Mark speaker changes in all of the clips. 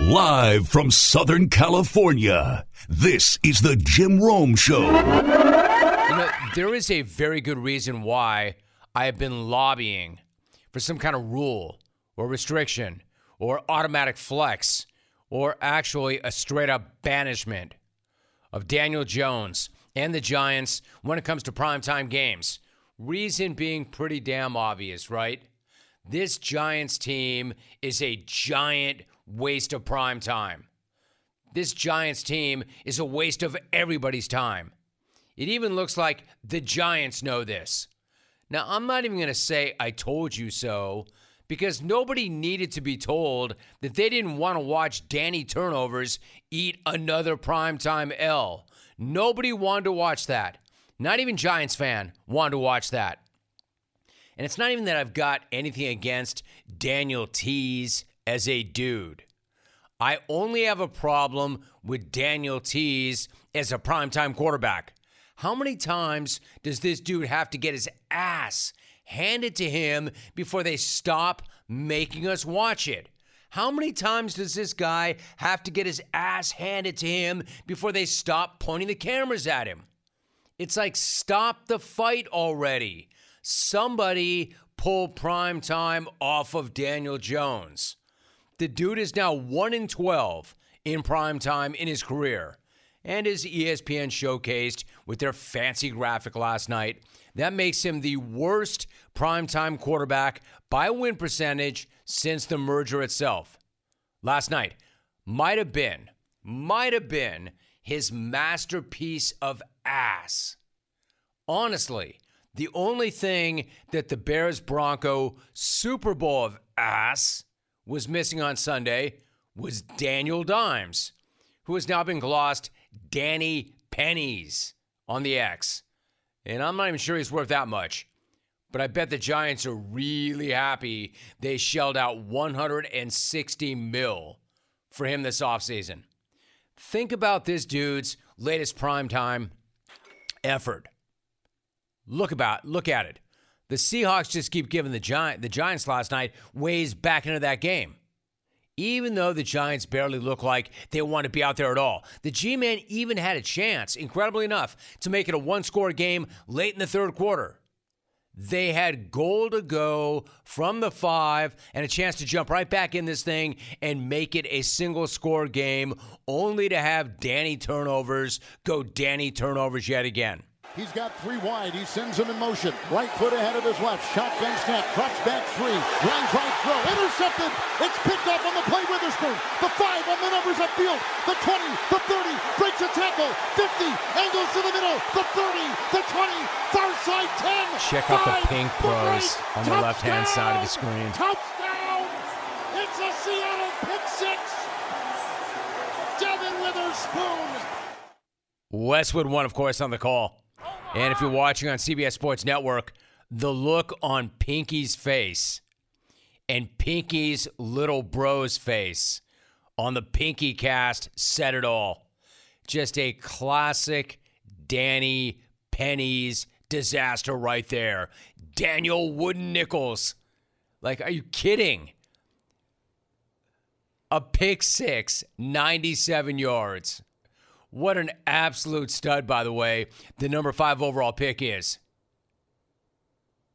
Speaker 1: Live from Southern California, this is the Jim Rome Show.
Speaker 2: You know, there is a very good reason why I have been lobbying for some kind of rule or restriction or automatic flex or actually a straight up banishment of Daniel Jones and the Giants when it comes to primetime games. Reason being pretty damn obvious, right? This Giants team is a giant waste of prime time. This Giants team is a waste of everybody's time. It even looks like the Giants know this. Now, I'm not even going to say I told you so because nobody needed to be told that they didn't want to watch Danny Turnovers eat another primetime L. Nobody wanted to watch that. Not even Giants fan wanted to watch that. And it's not even that I've got anything against Daniel Tees as a dude. I only have a problem with Daniel Tees as a primetime quarterback. How many times does this dude have to get his ass handed to him before they stop making us watch it? How many times does this guy have to get his ass handed to him before they stop pointing the cameras at him? It's like, stop the fight already. Somebody pull prime time off of Daniel Jones. The dude is now 1 in 12 in prime time in his career. And as ESPN showcased with their fancy graphic last night, that makes him the worst primetime quarterback by win percentage since the merger itself. Last night might have been, might have been his masterpiece of ass. Honestly, the only thing that the Bears Bronco Super Bowl of ass was missing on Sunday was Daniel Dimes, who has now been glossed Danny Pennies on the X. And I'm not even sure he's worth that much. But I bet the Giants are really happy they shelled out 160 mil for him this offseason. Think about this dude's latest primetime effort. Look about look at it. The Seahawks just keep giving the Giant the Giants last night ways back into that game. Even though the Giants barely look like they want to be out there at all. The G-Man even had a chance, incredibly enough, to make it a one-score game late in the third quarter. They had goal to go from the five and a chance to jump right back in this thing and make it a single score game, only to have Danny turnovers go Danny turnovers yet again.
Speaker 3: He's got three wide. He sends him in motion. Right foot ahead of his left. Shot Shotgun snap. Drops back three. Lines right throw. Intercepted. It's picked up on the play. Witherspoon. The five on the numbers upfield. The 20. The 30. Breaks a tackle. 50. Angles to the middle. The 30. The 20. Far side 10.
Speaker 2: Check out the pink pros on the left hand side of the screen.
Speaker 3: Touchdown. It's a Seattle pick six. Devon Witherspoon.
Speaker 2: Westwood one, of course, on the call. And if you're watching on CBS Sports Network, the look on Pinky's face and Pinky's little bro's face on the Pinky cast said it all. Just a classic Danny Penny's disaster right there. Daniel Wooden Nichols. Like, are you kidding? A pick six, 97 yards. What an absolute stud, by the way, the number five overall pick is.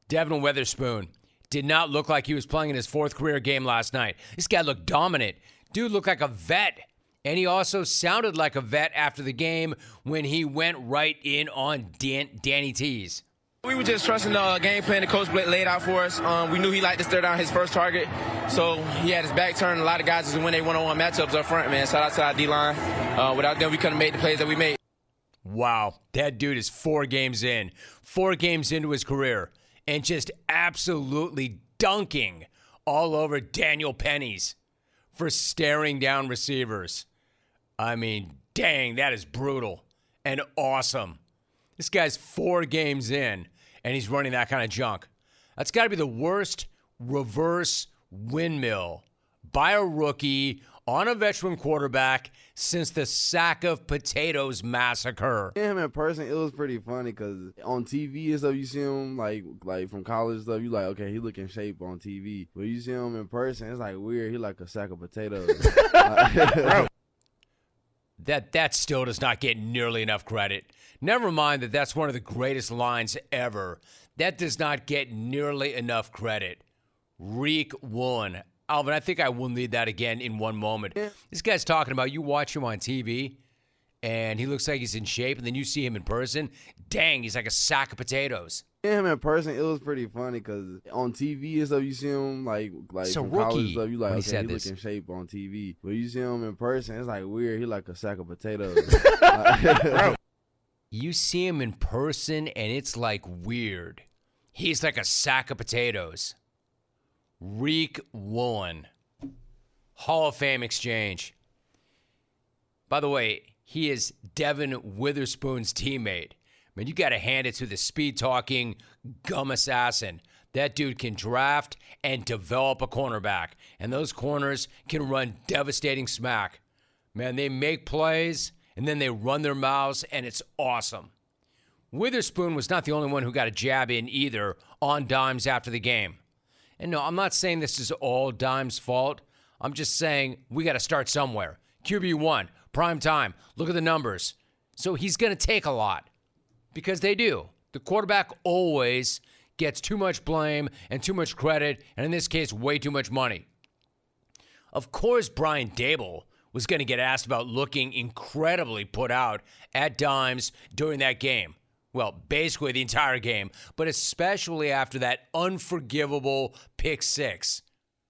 Speaker 2: Devon Witherspoon did not look like he was playing in his fourth career game last night. This guy looked dominant. Dude looked like a vet. And he also sounded like a vet after the game when he went right in on Dan- Danny Tees.
Speaker 4: We were just trusting the game plan the coach laid out for us. Um, we knew he liked to stare down his first target, so he had his back turned. A lot of guys just win they one-on-one matchups up front, man. Shout out to our D-line. Uh, without them, we couldn't have made the plays that we made.
Speaker 2: Wow, that dude is four games in, four games into his career, and just absolutely dunking all over Daniel Pennies for staring down receivers. I mean, dang, that is brutal and awesome. This guy's four games in and he's running that kind of junk. That's got to be the worst reverse windmill by a rookie on a veteran quarterback since the sack of potatoes massacre.
Speaker 5: him in person, it was pretty funny because on TV and stuff, you see him like like from college stuff. You like, okay, he look in shape on TV, but you see him in person, it's like weird. He like a sack of potatoes.
Speaker 2: that that still does not get nearly enough credit. Never mind that that's one of the greatest lines ever. That does not get nearly enough credit. Reek one. Alvin, I think I will need that again in one moment. This guy's talking about you watch him on TV and he looks like he's in shape, and then you see him in person. Dang, he's like a sack of potatoes.
Speaker 5: Seeing him in person, it was pretty funny because on TV and stuff, you see him like like
Speaker 2: It's a
Speaker 5: from college
Speaker 2: rookie
Speaker 5: and stuff. You like,
Speaker 2: he said
Speaker 5: he look in shape on TV, but you see him in person, it's like weird. He like a sack of potatoes.
Speaker 2: You see him in person, and it's like weird. He's like a sack of potatoes. Reek one. Hall of Fame exchange. By the way, he is Devon Witherspoon's teammate. Man, you got to hand it to the speed talking gum assassin. That dude can draft and develop a cornerback, and those corners can run devastating smack. Man, they make plays and then they run their mouths, and it's awesome. Witherspoon was not the only one who got a jab in either on Dimes after the game. And no, I'm not saying this is all Dimes' fault. I'm just saying we got to start somewhere. QB1, prime time. Look at the numbers. So he's going to take a lot because they do. The quarterback always gets too much blame and too much credit, and in this case, way too much money. Of course, Brian Daboll was going to get asked about looking incredibly put out at Dimes during that game. Well, basically the entire game, but especially after that unforgivable pick six.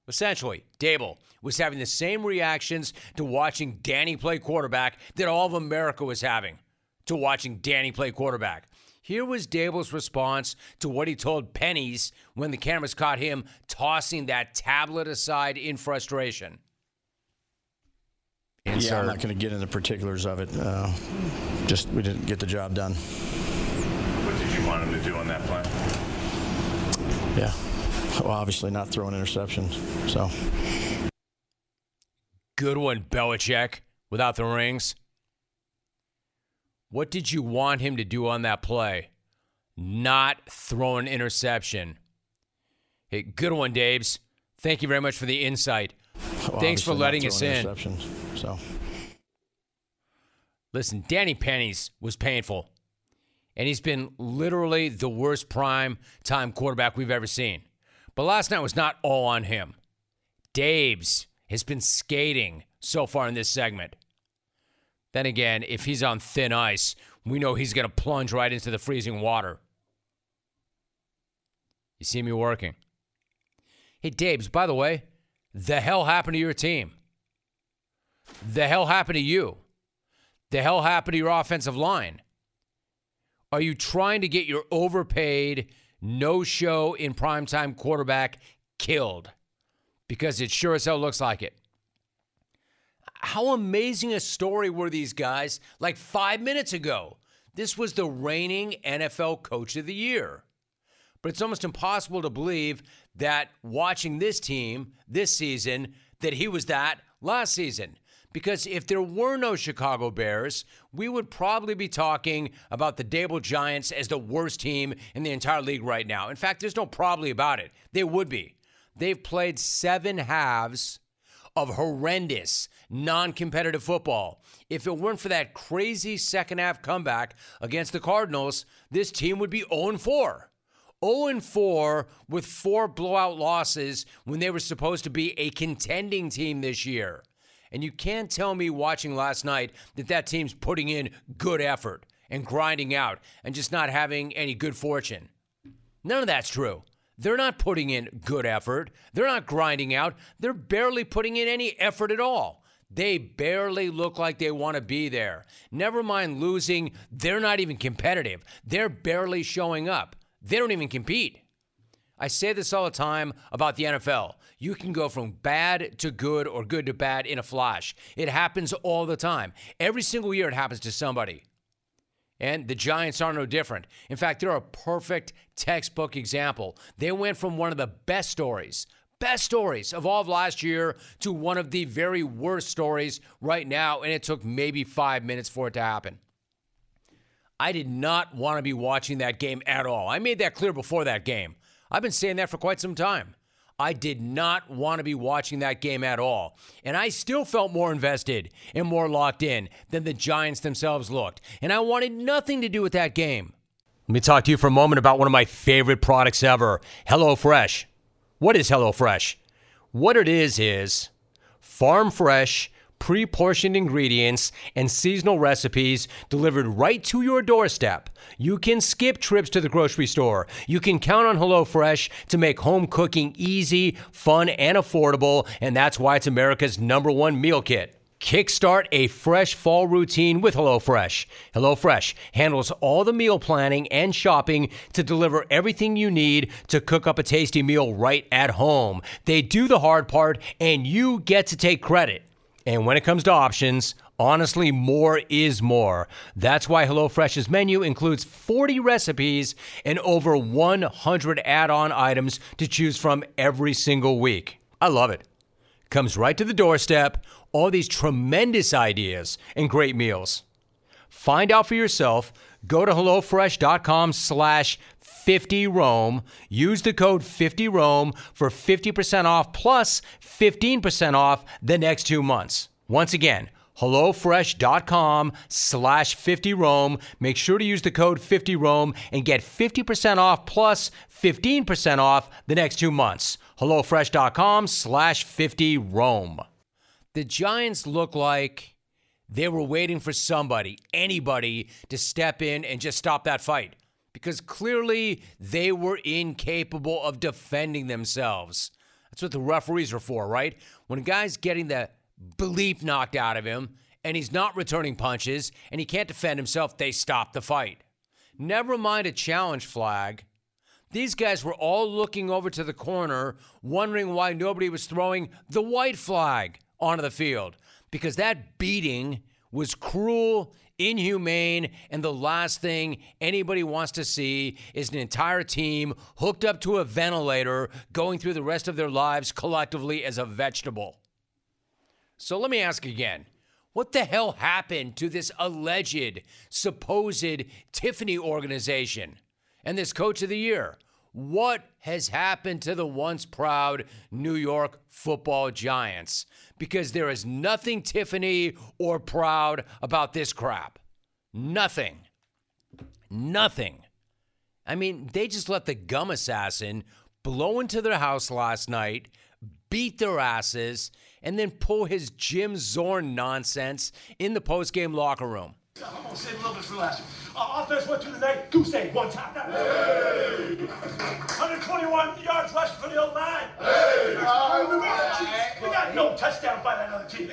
Speaker 2: Essentially, Daboll was having the same reactions to watching Danny play quarterback that all of America was having to watching Danny play quarterback. Here was Daboll's response to what he told Pennies when the cameras caught him tossing that tablet aside in frustration.
Speaker 6: Yeah, I'm not going to get into the particulars of it. Uh, just we didn't get the job done.
Speaker 7: What did you want him to do on that play?
Speaker 6: Yeah. Well, obviously not throw an interception. So
Speaker 2: Good one, Belichick, without the rings. What did you want him to do on that play? Not throw an interception. Hey, good one, Dabes. Thank you very much for the insight.
Speaker 6: Well,
Speaker 2: Thanks for letting us in.
Speaker 6: So
Speaker 2: Listen, Danny Pennies was painful. And he's been literally the worst prime time quarterback we've ever seen. But last night was not all on him. Dabes has been skating so far in this segment. Then again, if he's on thin ice, we know he's going to plunge right into the freezing water. You see me working. Hey, Dabes, by the way, the hell happened to your team? The hell happened to you? The hell happened to your offensive line? Are you trying to get your overpaid, no show in primetime quarterback killed? Because it sure as hell looks like it. How amazing a story were these guys like five minutes ago? This was the reigning NFL Coach of the Year. But it's almost impossible to believe that watching this team this season, that he was that last season. Because if there were no Chicago Bears, we would probably be talking about the Daboll Giants as the worst team in the entire league right now. In fact, there's no probably about it. They would be. They've played seven halves of horrendous, non competitive football. If it weren't for that crazy second half comeback against the Cardinals, this team would be 0 4. 0 4 with four blowout losses when they were supposed to be a contending team this year. And you can't tell me watching last night that that team's putting in good effort and grinding out and just not having any good fortune. None of that's true. They're not putting in good effort. They're not grinding out. They're barely putting in any effort at all. They barely look like they want to be there. Never mind losing, they're not even competitive. They're barely showing up. They don't even compete. I say this all the time about the NFL. You can go from bad to good or good to bad in a flash. It happens all the time. Every single year it happens to somebody. And the Giants are no different. In fact, they're a perfect textbook example. They went from one of the best stories, best stories of all of last year to one of the very worst stories right now, and it took maybe five minutes for it to happen. I did not want to be watching that game at all. I made that clear before that game. I've been saying that for quite some time. I did not want to be watching that game at all. And I still felt more invested and more locked in than the Giants themselves looked. And I wanted nothing to do with that game. Let me talk to you for a moment about one of my favorite products ever HelloFresh. What is HelloFresh? What it is is farm fresh pre portioned ingredients, and seasonal recipes delivered right to your doorstep. You can skip trips to the grocery store. You can count on HelloFresh to make home cooking easy, fun, and affordable, and that's why it's America's number one meal kit. Kickstart a fresh fall routine with HelloFresh. HelloFresh handles all the meal planning and shopping to deliver everything you need to cook up a tasty meal right at home. They do the hard part, and you get to take credit. And when it comes to options, honestly, more is more. That's why HelloFresh's menu includes 40 recipes and over 100 add on items to choose from every single week. I love it. Comes right to the doorstep, all these tremendous ideas and great meals. Find out for yourself. Go to HelloFresh.com slash 50Rome. Use the code 50Rome for 50% off plus 15% off the next two months. Once again, HelloFresh.com slash 50Rome. Make sure to use the code 50Rome and get 50% off plus 15% off the next two months. HelloFresh.com slash 50Rome. The Giants look like they were waiting for somebody, anybody, to step in and just stop that fight because clearly they were incapable of defending themselves. That's what the referees are for, right? When a guy's getting the bleep knocked out of him and he's not returning punches and he can't defend himself, they stop the fight. Never mind a challenge flag. These guys were all looking over to the corner, wondering why nobody was throwing the white flag onto the field because that beating was cruel, inhumane, and the last thing anybody wants to see is an entire team hooked up to a ventilator going through the rest of their lives collectively as a vegetable. So let me ask again. What the hell happened to this alleged, supposed Tiffany organization and this coach of the year? What has happened to the once proud New York football giants? Because there is nothing Tiffany or proud about this crap. Nothing. Nothing. I mean, they just let the gum assassin blow into their house last night, beat their asses, and then pull his Jim Zorn nonsense in the postgame locker room.
Speaker 8: I'm gonna save a little bit for last. Uh, offense went through the night. Goose egg one time. Hey. 121 yards rushing for the old line. Hey. Uh, we, got, we got no touchdown by that other team.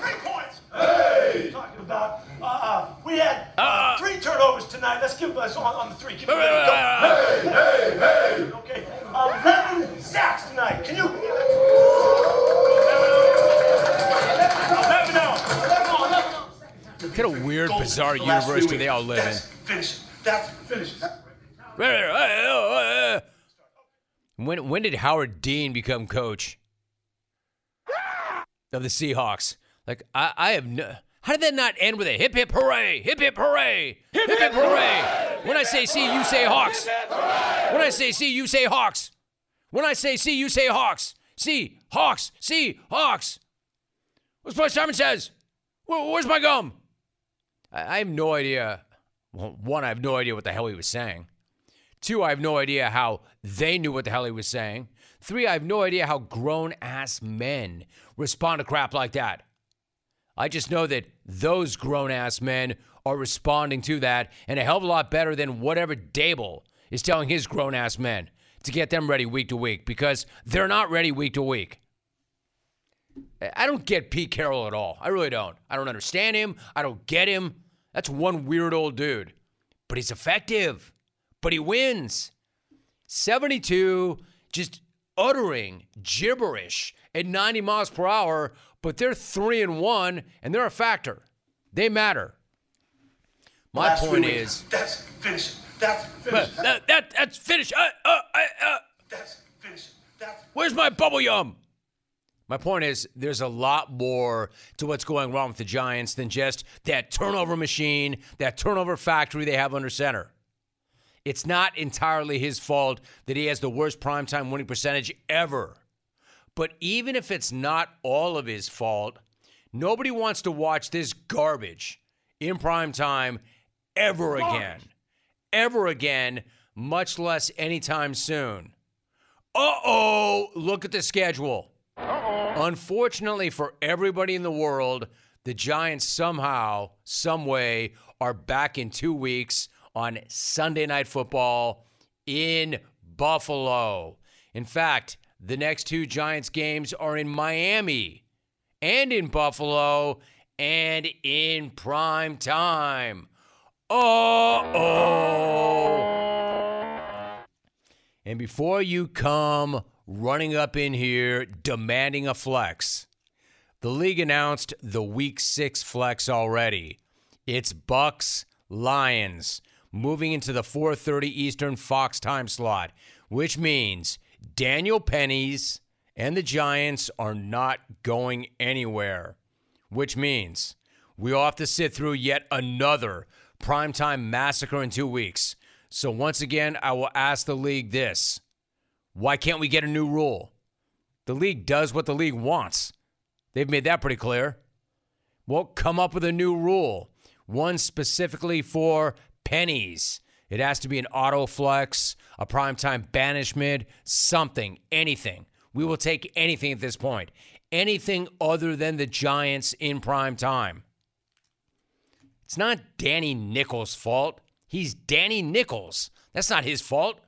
Speaker 8: Three points. Hey. Talking about. Uh, uh, we had uh, three turnovers tonight. Let's give us on, on the three. Give me hey, hey, hey.
Speaker 2: Kind of weird, bizarre universe do they all live
Speaker 8: That's
Speaker 2: in?
Speaker 8: Finish. That's finish.
Speaker 2: When when did Howard Dean become coach of the Seahawks? Like I, I have no. How did that not end with a hip hip hooray? Hip hip hooray! Hip hip hooray! When I say see, you say Hawks. When I say see, you say Hawks. When I say see, you say Hawks. See Hawks. See Hawks. What's Bryce Simon says? Where, where's my gum? I, have no idea. Well, one, I have no idea what the hell he was saying. Two, I have no idea how they knew what the hell he was saying. Three, I have no idea how grown ass men respond to crap like that. I just know that those grown ass men are responding to that and a hell of a lot better than whatever Daboll is telling his grown ass men to get them ready week to week because they're not ready week to week. I don't get Pete Carroll at all. I really don't. I don't understand him. I don't get him. That's one weird old dude. But he's effective. But he wins. 72, just uttering gibberish at 90 miles per hour, but they're three and one, and they're a factor. They matter. My point is
Speaker 8: That's finish. That's finished.
Speaker 2: That, that, that's finished. Uh, uh, uh, uh.
Speaker 8: That's finished. That's
Speaker 2: Where's my bubble yum? My point is, there's a lot more to what's going wrong with the Giants than just that turnover machine, that turnover factory they have under center. It's not entirely his fault that he has the worst primetime winning percentage ever. But even if it's not all of his fault, nobody wants to watch this garbage in prime time ever again. Ever again, much less anytime soon. Uh oh, look at the schedule. Unfortunately for everybody in the world, the Giants somehow, some way, are back in two weeks on Sunday Night Football in Buffalo. In fact, the next two Giants games are in Miami and in Buffalo and in prime time. Uh oh. And before you come running up in here demanding a flex, the league announced the week six flex already. It's Bucs Lions moving into the 4:30 Eastern Fox time slot, which means Daniel Penny's and the Giants are not going anywhere. Which means we all have to sit through yet another primetime massacre in two weeks. So once again, I will ask the league this. Why can't we get a new rule? The league does what the league wants. They've made that pretty clear. Well, come up with a new rule, one specifically for pennies. It has to be an auto flex, a primetime banishment, something, anything. We will take anything at this point. Anything other than the Giants in prime time. It's not Danny Nichols' fault. He's Danny Nichols. That's not his fault.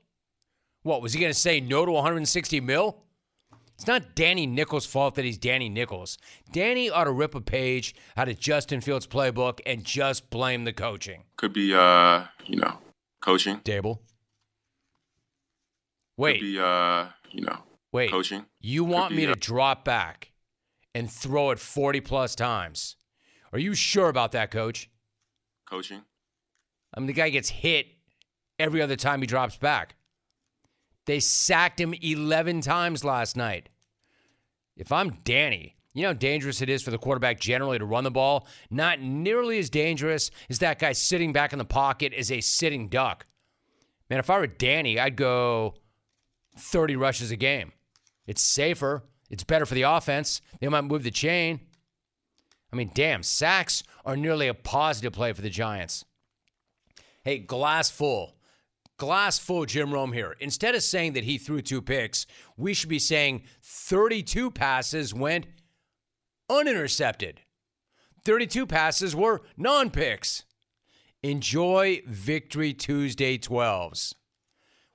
Speaker 2: What, was he going to say no to 160 mil? It's not Danny Nichols' fault that he's Danny Nichols. Danny ought to rip a page out of Justin Fields' playbook and just blame the coaching.
Speaker 9: Could be, uh, you know, coaching.
Speaker 2: Daboll.
Speaker 9: Could
Speaker 2: Wait,
Speaker 9: be, uh, you know,
Speaker 2: wait.
Speaker 9: coaching.
Speaker 2: You want
Speaker 9: be,
Speaker 2: me
Speaker 9: uh,
Speaker 2: to drop back and throw it 40 plus times? Are you sure about that, coach?
Speaker 9: coaching.
Speaker 2: I mean, the guy gets hit every other time he drops back. They sacked him 11 times last night. If I'm Danny, you know how dangerous it is for the quarterback generally to run the ball? Not nearly as dangerous as that guy sitting back in the pocket as a sitting duck. Man, if I were Danny, I'd go 30 rushes a game. It's safer, it's better for the offense. They might move the chain. I mean, damn, sacks are nearly a positive play for the Giants. Hey, glass full. Glass full Jim Rome here. Instead of saying that he threw two picks, we should be saying 32 passes went unintercepted. 32 passes were non picks. Enjoy Victory Tuesday 12s.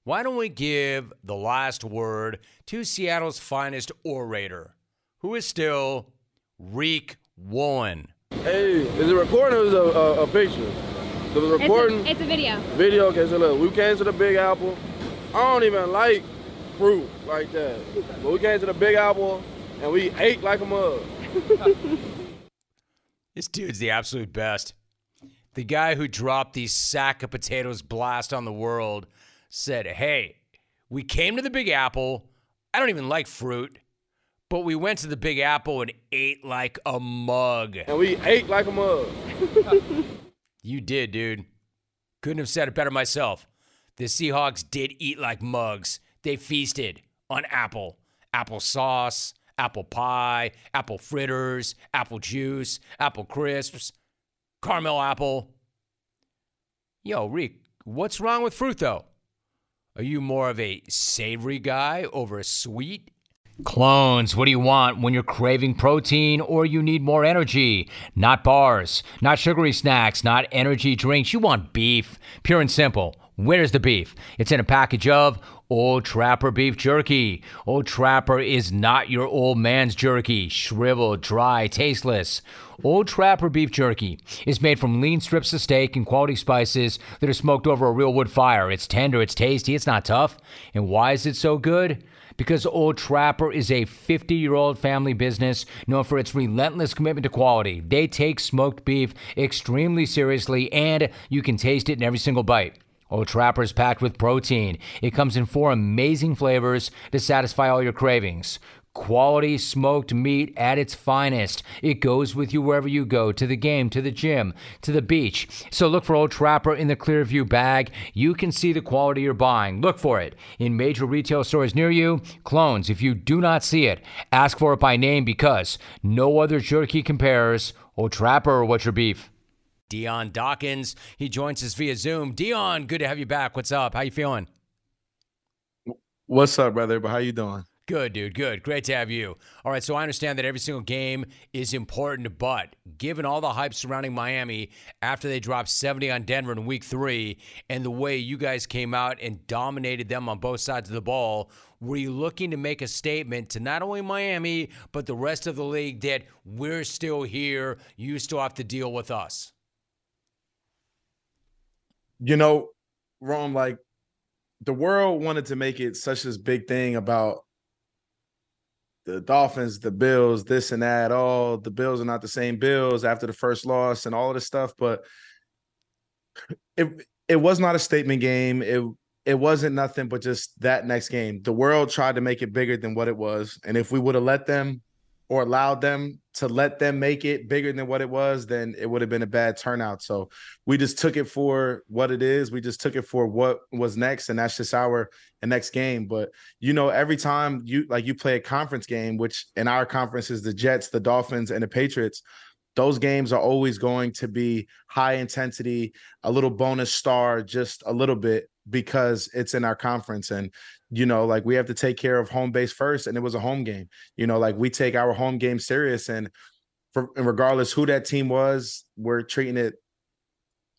Speaker 2: Why don't we give the last word to Seattle's finest orator, who is still Riq Woolen?
Speaker 5: Hey, is it recording or is it a, a, a picture? The recording
Speaker 10: It's a, it's a video.
Speaker 5: video. Okay, so look, we came to the Big Apple. I don't even like fruit like that, but we came to the Big Apple and we ate like a mug.
Speaker 2: This dude's the absolute best. The guy who dropped the sack of potatoes blast on the world said, Hey, we came to the Big Apple. I don't even like fruit, but we went to the Big Apple and ate like a mug.
Speaker 5: And we ate like a mug.
Speaker 2: You did, dude. Couldn't have said it better myself. The Seahawks did eat like mugs. They feasted on apple, apple sauce, apple pie, apple fritters, apple juice, apple crisps, caramel apple. Yo, Riq, what's wrong with fruit though? Are you more of a savory guy over a sweet? Clones, what do you want when you're craving protein or you need more energy? Not bars, not sugary snacks, not energy drinks. You want beef. Pure and simple. Where's the beef? It's in a package of Old Trapper beef jerky. Old Trapper is not your old man's jerky, shriveled, dry, tasteless. Old Trapper beef jerky is made from lean strips of steak and quality spices that are smoked over a real wood fire. It's tender, it's tasty, it's not tough. And why is it so good? Because Old Trapper is a 50 year old family business known for its relentless commitment to quality. They take smoked beef extremely seriously, and you can taste it in every single bite. Old Trapper is packed with protein. It comes in four amazing flavors to satisfy all your cravings. Quality smoked meat at its finest. It goes with you wherever you go to the game, to the gym, to the beach. So look for Old Trapper in the Clearview bag. You can see the quality you're buying. Look for it in major retail stores near you. Clones, if you do not see it, ask for it by name because no other jerky compares. Old Trapper, or what's your beef? Dion Dawkins. He joins us via Zoom. Dion, good to have you back. What's up? How you feeling?
Speaker 10: What's up, brother? How you doing?
Speaker 2: Good, dude. Good. Great to have you. All right, so I understand that every single game is important, but given all the hype surrounding Miami after they dropped 70 on Denver in week three and the way you guys came out and dominated them on both sides of the ball, were you looking to make a statement to not only Miami, but the rest of the league that we're still here, you still have to deal with us?
Speaker 10: you know, Rome, like the world wanted to make it such this big thing about the Dolphins, the Bills, this and that. All the Bills are not the same Bills after the first loss and all of this stuff. But it it was not a statement game. It it wasn't nothing but just that next game. The world tried to make it bigger than what it was. And if we would have let them or allowed them to let them make it bigger than what it was, then it would have been a bad turnout. So we just took it for what it is. We just took it for what was next, and that's just our next game. But you know, every time you like you play a conference game, which in our conference is the Jets, the Dolphins, and the Patriots. Those games are always going to be high intensity, a little bonus star, just a little bit because it's in our conference. And you know, like we have to take care of home base first, and it was a home game. You know, like we take our home game serious, and for and regardless who that team was, we're treating it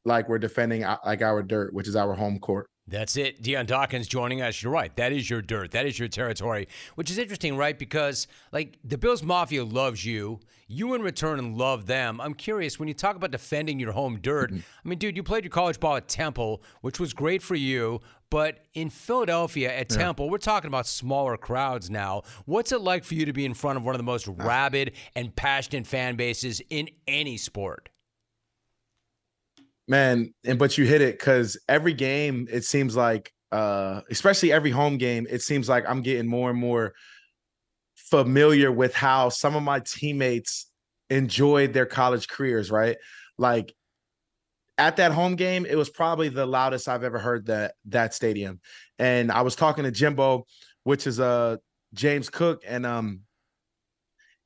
Speaker 10: like we're defending uh, like our dirt, which is our home court.
Speaker 2: That's it. Dion Dawkins joining us. You're right. That is your dirt. That is your territory, which is interesting, right? Because, like, the Bills Mafia loves you. You, in return, love them. I'm curious, when you talk about defending your home dirt, mm-hmm. I mean, dude, you played your college ball at Temple, which was great for you. But in Philadelphia at yeah. Temple, we're talking about smaller crowds now. What's it like for you to be in front of one of the most rabid and passionate fan bases in any sport?
Speaker 10: Man and but you hit it because every game it seems like uh especially every home game it seems like i'm getting more and more familiar with how some of my teammates enjoyed their college careers right? Like at that home game it was probably the loudest i've ever heard that that stadium. And i was talking to jimbo which is uh james cook and um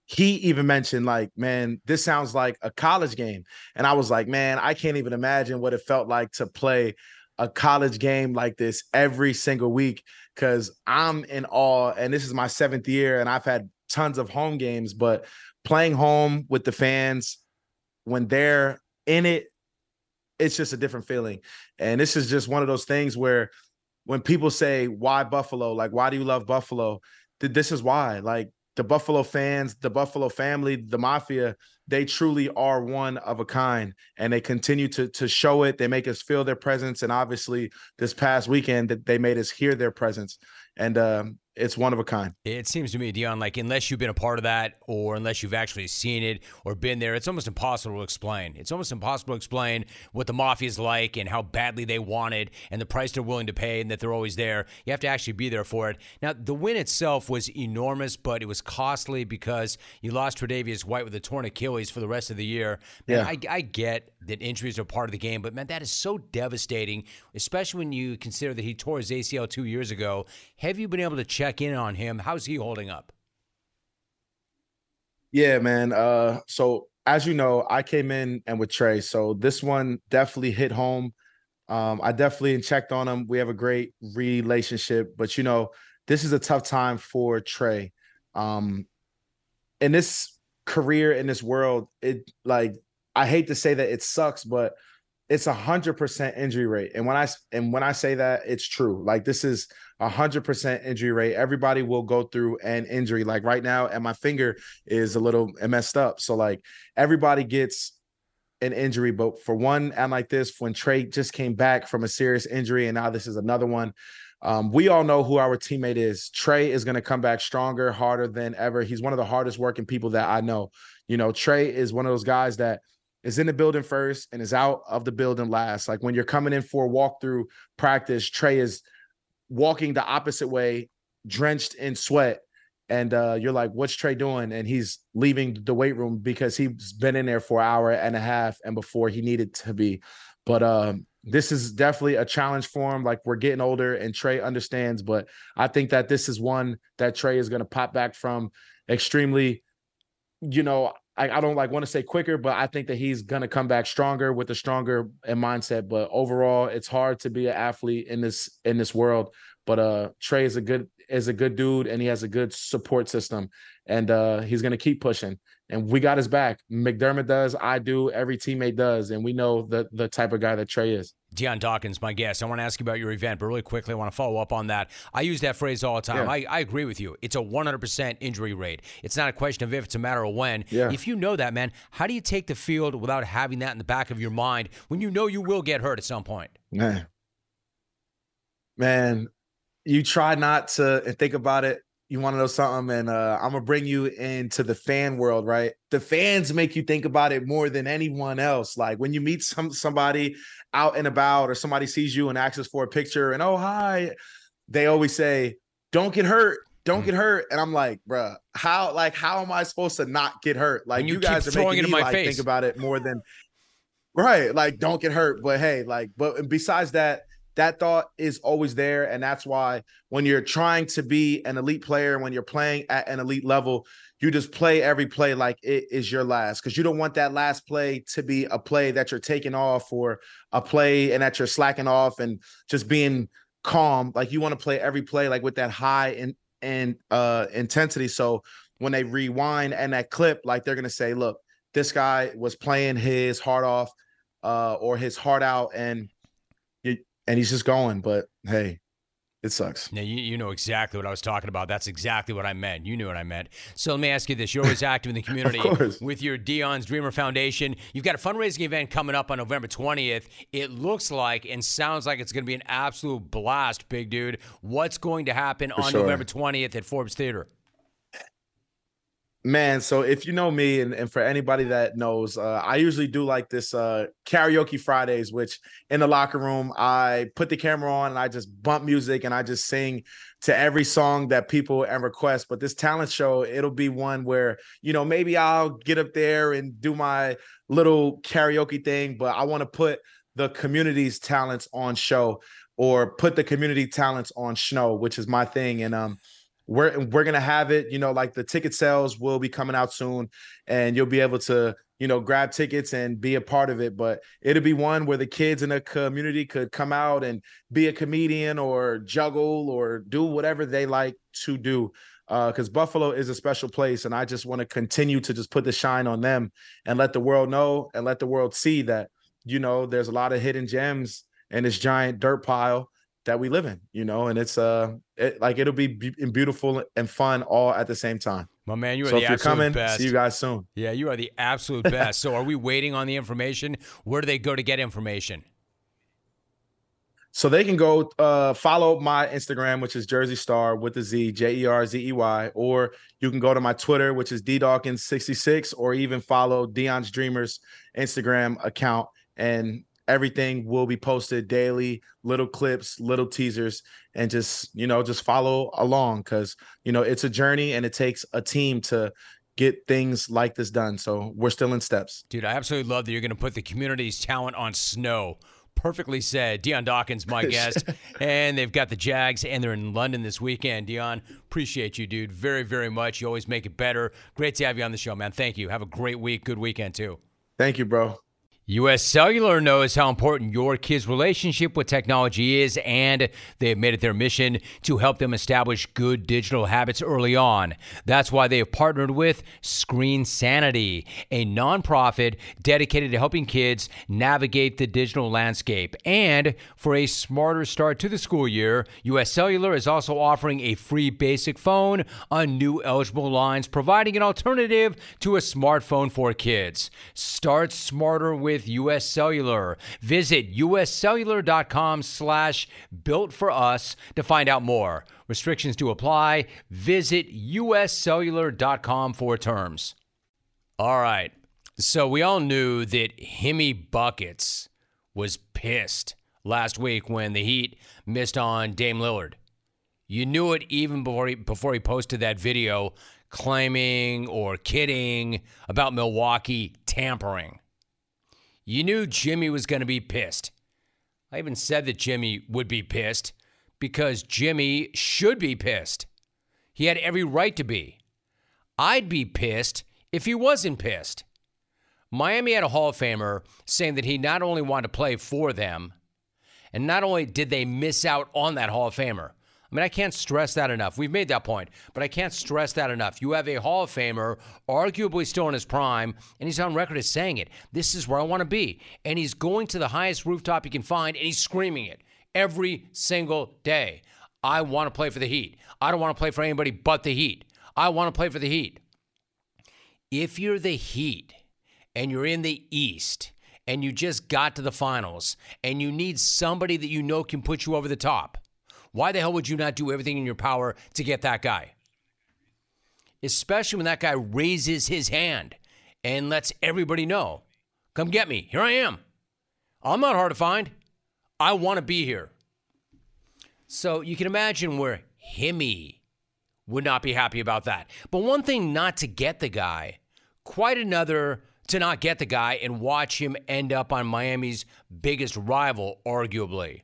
Speaker 10: he even mentioned like man this sounds like a college game. And i was like man i can't even imagine what it felt like to play a college game like this every single week because i'm in awe and this is my seventh year and i've had tons of home games but playing home with the fans when they're in it it's just a different feeling. And this is just one of those things where when people say why buffalo? Like why do you love buffalo? This is why like the Buffalo fans, the Buffalo family, the mafia, they truly are one of a kind and they continue to to show it. They make us feel their presence. And obviously this past weekend that they made us hear their presence. And um, it's one of a kind.
Speaker 2: It seems to me, Dion, like unless you've been a part of that or unless you've actually seen it or been there, it's almost impossible to explain. It's almost impossible to explain what the mafia is like and how badly they want it and the price they're willing to pay and that they're always there. You have to actually be there for it. Now, the win itself was enormous, but it was costly because you lost Tre'Davious White with a torn Achilles for the rest of the year. Man, yeah. I, I get that injuries are part of the game, but man, that is so devastating, especially when you consider that he tore his ACL two years ago. Have you been able to check in on him? How's he holding up?
Speaker 10: Yeah, man. Uh, so as you know, I came in and with Trey, so this one definitely hit home. Um, I definitely checked on him. We have a great relationship, but you know, this is a tough time for Trey. Um, in this career in this world, it like I hate to say that it sucks, but it's a hundred percent injury rate. And when I and when I say that, it's true. Like this is a hundred percent injury rate. Everybody will go through an injury. Like right now, and my finger is a little messed up. So like everybody gets an injury, but for one and like this, when Trey just came back from a serious injury, and now this is another one. Um, we all know who our teammate is. Trey is going to come back stronger, harder than ever. He's one of the hardest working people that I know. You know, Trey is one of those guys that is in the building first and is out of the building last. Like when you're coming in for a walkthrough practice, Trey is walking the opposite way, drenched in sweat. And uh, you're like, what's Trey doing? And he's leaving the weight room because he's been in there for an hour and a half and before he needed to be. But um, this is definitely a challenge for him. Like we're getting older and Trey understands, but I think that this is one that Trey is going to pop back from extremely, you know, I, I don't like want to say quicker, but I think that he's to come back stronger with a stronger mindset. But overall, it's hard to be an athlete in this in this world. But uh, Trey is a good is a good dude, and he has a good support system, and uh, he's to keep pushing. And we got his back. McDermott does, I do, every teammate does, and we know the the type of guy that Trey is.
Speaker 2: Dion Dawkins, my guest. I want to ask you about your event, but really quickly, I want to follow up on that. I use that phrase all the time.
Speaker 10: Yeah.
Speaker 2: I, I agree with you. It's a 100% injury rate. It's not a question of if, it's a matter of when.
Speaker 10: Yeah.
Speaker 2: If you know that, man, how do you take the field without having that in the back of your mind when you know you will get hurt at some point?
Speaker 10: Man, man, you try not to and think about it. You want to know something, and uh, I'm gonna bring you into the fan world, right? The fans make you think about it more than anyone else. Like when you meet some somebody out and about, or somebody sees you and asks for a picture, and oh hi, they always say, "Don't get hurt." Don't get hurt, and I'm like, bruh, how like how am I supposed to not get hurt? Like
Speaker 2: you
Speaker 10: you, guys are
Speaker 2: throwing
Speaker 10: making
Speaker 2: in
Speaker 10: me
Speaker 2: my
Speaker 10: like
Speaker 2: face.
Speaker 10: think about it more than Right. Like, don't get hurt. But hey, like, but besides that, that thought is always there. And that's why when you're trying to be an elite player, when you're playing at an elite level, you just play every play like it is your last because you don't want that last play to be a play that you're taking off or a play and that you're slacking off and just being calm. Like, you want to play every play like with that high and and uh intensity. So when they rewind and that clip, like they're gonna say, look, this guy was playing his heart off uh or his heart out and and he's just going but hey it sucks
Speaker 2: Now, you, you know exactly what I was talking about. That's exactly what I meant. You knew what I meant. So let me ask you this. You're always active in the community with your Dion's Dreamer Foundation. You've got a fundraising event coming up on November 20th. It looks like and sounds like it's going to be an absolute blast, big dude. What's going to happen on
Speaker 10: sure.
Speaker 2: November 20th at Forbes Theater?
Speaker 10: Man so if you know me and, and for anybody that knows uh i usually do like this uh karaoke fridays which in the locker room i put the camera on and i just bump music and i just sing to every song that people and request. But this talent show it'll be one where you know maybe i'll get up there and do my little karaoke thing but i want to put the community's talents on show or put the community talents on snow which is my thing. And um we're we're gonna have it you know like the ticket sales will be coming out soon and you'll be able to you know grab tickets and be a part of it but it'll be one where the kids in the community could come out and be a comedian or juggle or do whatever they like to do uh, because buffalo is a special place and i just want to continue to just put the shine on them and let the world know and let the world see that you know there's a lot of hidden gems in this giant dirt pile that we live in, you know, and it's uh it, like it'll be be- beautiful and fun all at the same time.
Speaker 2: My man, you are
Speaker 10: so
Speaker 2: the
Speaker 10: if you're coming,
Speaker 2: best.
Speaker 10: see you guys soon.
Speaker 2: Yeah, you are the absolute best. so are we waiting on the information? Where do they go to get information?
Speaker 10: So they can go uh follow my Instagram, which is Jerzey Star with the Z, J E R Z E Y, or you can go to my Twitter, which is D Dawkins66, or even follow Dion's Dreamers Instagram account. And everything will be posted daily, little clips, little teasers, and just, you know, just follow along because you know it's a journey and it takes a team to get things like this done. So we're still in steps.
Speaker 2: Dude, I absolutely love that you're going to put the community's talent on snow. Perfectly said. Dion Dawkins, my guest. and they've got the Jags, and they're in London this weekend. Dion, appreciate you, dude, very, very much. You always make it better. Great to have you on the show, man. Thank you. Have a great week. Good weekend, too.
Speaker 10: Thank you, bro.
Speaker 2: U.S. Cellular knows how important your kids' relationship with technology is, and they have made it their mission to help them establish good digital habits early on. That's why they have partnered with Screen Sanity, a nonprofit dedicated to helping kids navigate the digital landscape. And for a smarter start to the school year, U.S. Cellular is also offering a free basic phone on new eligible lines, providing an alternative to a smartphone for kids. Start smarter with US Cellular. Visit uscellular.com slash built for us to find out more. Restrictions to apply. Visit uscellular.com for terms. All right. So we all knew that Himmy Buckets was pissed last week when the Heat missed on Dame Lillard. You knew it even before he, before he posted that video claiming or kidding about Milwaukee tampering. You knew Jimmy was going to be pissed. I even said that Jimmy would be pissed because Jimmy should be pissed. He had every right to be. I'd be pissed if he wasn't pissed. Miami had a Hall of Famer saying that he not only wanted to play for them, and not only did they miss out on that Hall of Famer, I mean, I can't stress that enough. We've made that point, but I can't stress that enough. You have a Hall of Famer, arguably still in his prime, and he's on record as saying it. This is where I want to be. And he's going to the highest rooftop he can find, and he's screaming it every single day. I want to play for the Heat. I don't want to play for anybody but the Heat. I want to play for the Heat. If you're the Heat and you're in the East and you just got to the finals and you need somebody that you know can put you over the top, why the hell would you not do everything in your power to get that guy? Especially when that guy raises his hand and lets everybody know, come get me. Here I am. I'm not hard to find. I want to be here. So you can imagine where Himmy would not be happy about that. But one thing not to get the guy, quite another to not get the guy and watch him end up on Miami's biggest rival, arguably.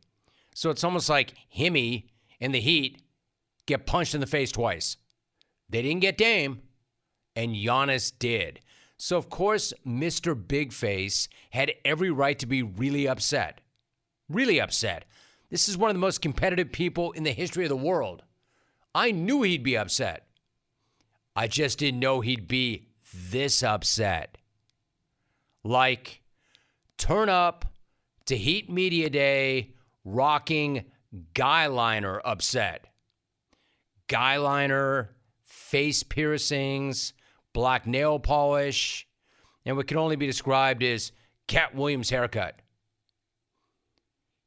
Speaker 2: So it's almost like Himmy and the Heat get punched in the face twice. They didn't get Dame, and Giannis did. So, of course, Mr. Big Face had every right to be really upset. Really upset. This is one of the most competitive people in the history of the world. I knew he'd be upset. I just didn't know he'd be this upset. Like, turn up to Heat Media Day rocking guyliner upset. Guyliner, face piercings, black nail polish, and what can only be described as Katt Williams haircut.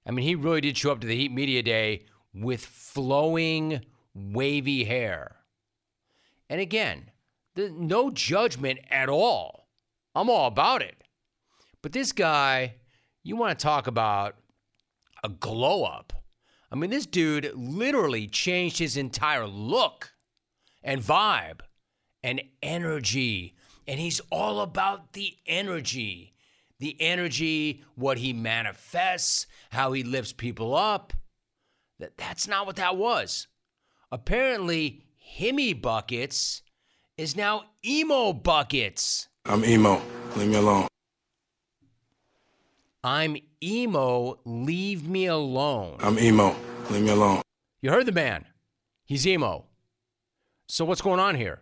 Speaker 2: I mean, he really did show up to the Heat Media Day with flowing, wavy hair. And again, the, no judgment at all. I'm all about it. But this guy, you want to talk about a glow up. I mean, this dude literally changed his entire look and vibe and energy. And he's all about the energy. The energy, what he manifests, how he lifts people up. That, that's not what that was. Apparently, Himmy Buckets is now Emo Buckets.
Speaker 11: I'm emo. Leave me alone.
Speaker 2: I'm emo. Leave me alone.
Speaker 11: I'm emo. Leave me alone.
Speaker 2: You heard the man. He's emo. So what's going on here?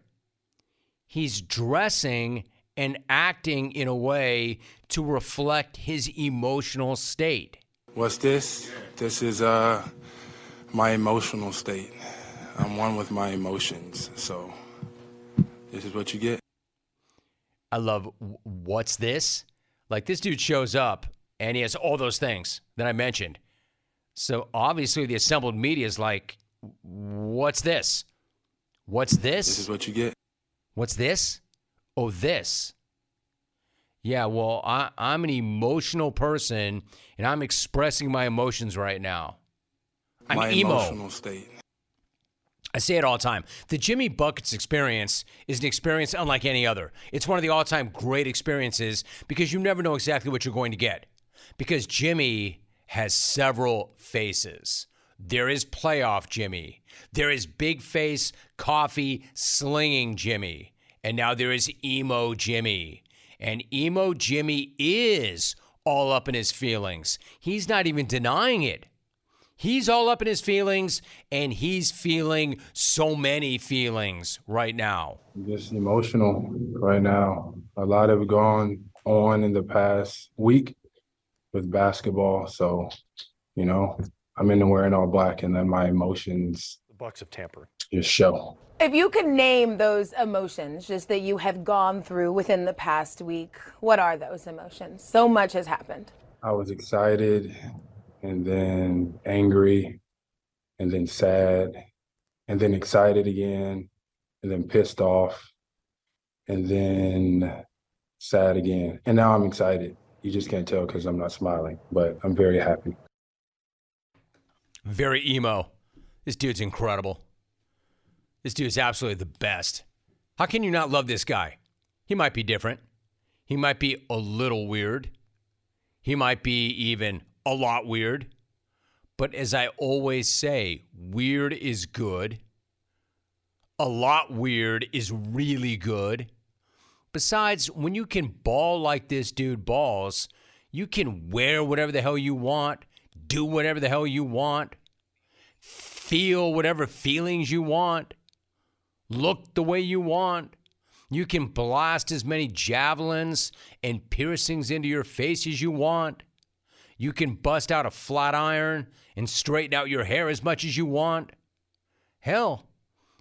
Speaker 2: He's dressing and acting in a way to reflect his emotional state.
Speaker 11: What's this? This is uh my emotional state. I'm one with my emotions. So this is what you get.
Speaker 2: I love what's this? Like this dude shows up and he has all those things that I mentioned. So obviously, the assembled media is like, what's this? What's this?
Speaker 11: This is what you get.
Speaker 2: What's this? Oh, this. Yeah, well, I, I'm an emotional person and I'm expressing my emotions right now. I'm
Speaker 11: my
Speaker 2: emo.
Speaker 11: emotional state.
Speaker 2: I say it all the time. The Jimmy Buckets experience is an experience unlike any other. It's one of the all time great experiences because you never know exactly what you're going to get. Because Jimmy has several faces. There is playoff Jimmy. There is big face, coffee, slinging Jimmy. And now there is emo Jimmy. And emo Jimmy is all up in his feelings. He's not even denying it. He's all up in his feelings and he's feeling so many feelings right now.
Speaker 11: Just emotional right now. A lot have gone on in the past week with basketball. So, you know, I'm in and wearing all black and then my emotions
Speaker 12: The Bucks of tampering.
Speaker 11: just show.
Speaker 13: If you could name those emotions just that you have gone through within the past week, what are those emotions? So much has happened.
Speaker 11: I was excited and then angry and then sad and then excited again and then pissed off and then sad again. And now I'm excited. You just can't tell because I'm not smiling, but I'm very happy.
Speaker 2: Very emo. This dude's incredible. This dude's absolutely the best. How can you not love this guy? He might be different. He might be a little weird. He might be even a lot weird. But as I always say, weird is good. A lot weird is really good. Besides, when you can ball like this dude balls, you can wear whatever the hell you want, do whatever the hell you want, feel whatever feelings you want, look the way you want. You can blast as many javelins and piercings into your face as you want. You can bust out a flat iron and straighten out your hair as much as you want. Hell,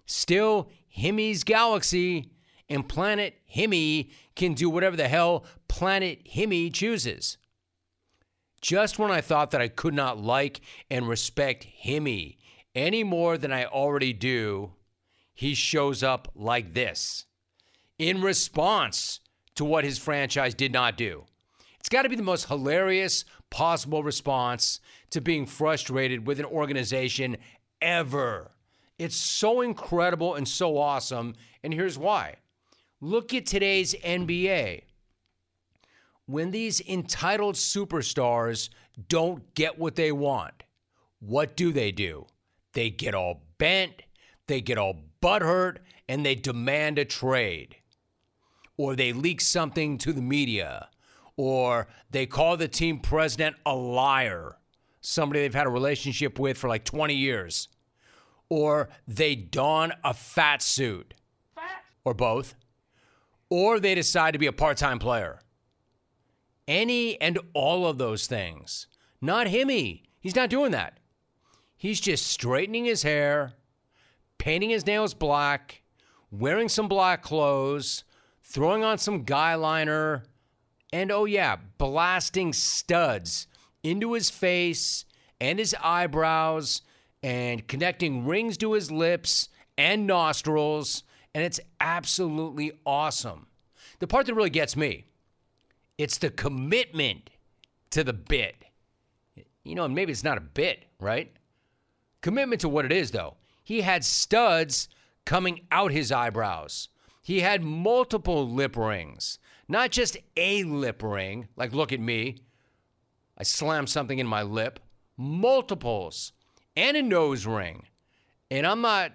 Speaker 2: still Himmy's galaxy and planet Himmy can do whatever the hell planet Himmy chooses. Just when I thought that I could not like and respect Himmy any more than I already do, he shows up like this in response to what his franchise did not do. It's got to be the most hilarious possible response to being frustrated with an organization ever. It's so incredible and so awesome. And here's why look at today's NBA. When these entitled superstars don't get what they want, what do they do? They get all bent, they get all butthurt, and they demand a trade. Or they leak something to the media, or they call the team president a liar, somebody they've had a relationship with for like 20 years, or they don a fat suit, or both, or they decide to be a part time player. Any and all of those things. Not Himmy. He's not doing that. He's just straightening his hair, painting his nails black, wearing some black clothes, throwing on some guy liner, and oh, yeah, blasting studs into his face and his eyebrows and connecting rings to his lips and nostrils. And it's absolutely awesome. The part that really gets me, it's the commitment to the bit. You know, and maybe it's not a bit, right? Commitment to what it is, though. He had studs coming out his eyebrows. He had multiple lip rings, not just a lip ring, like look at me. I slammed something in my lip, multiples, and a nose ring. And I'm not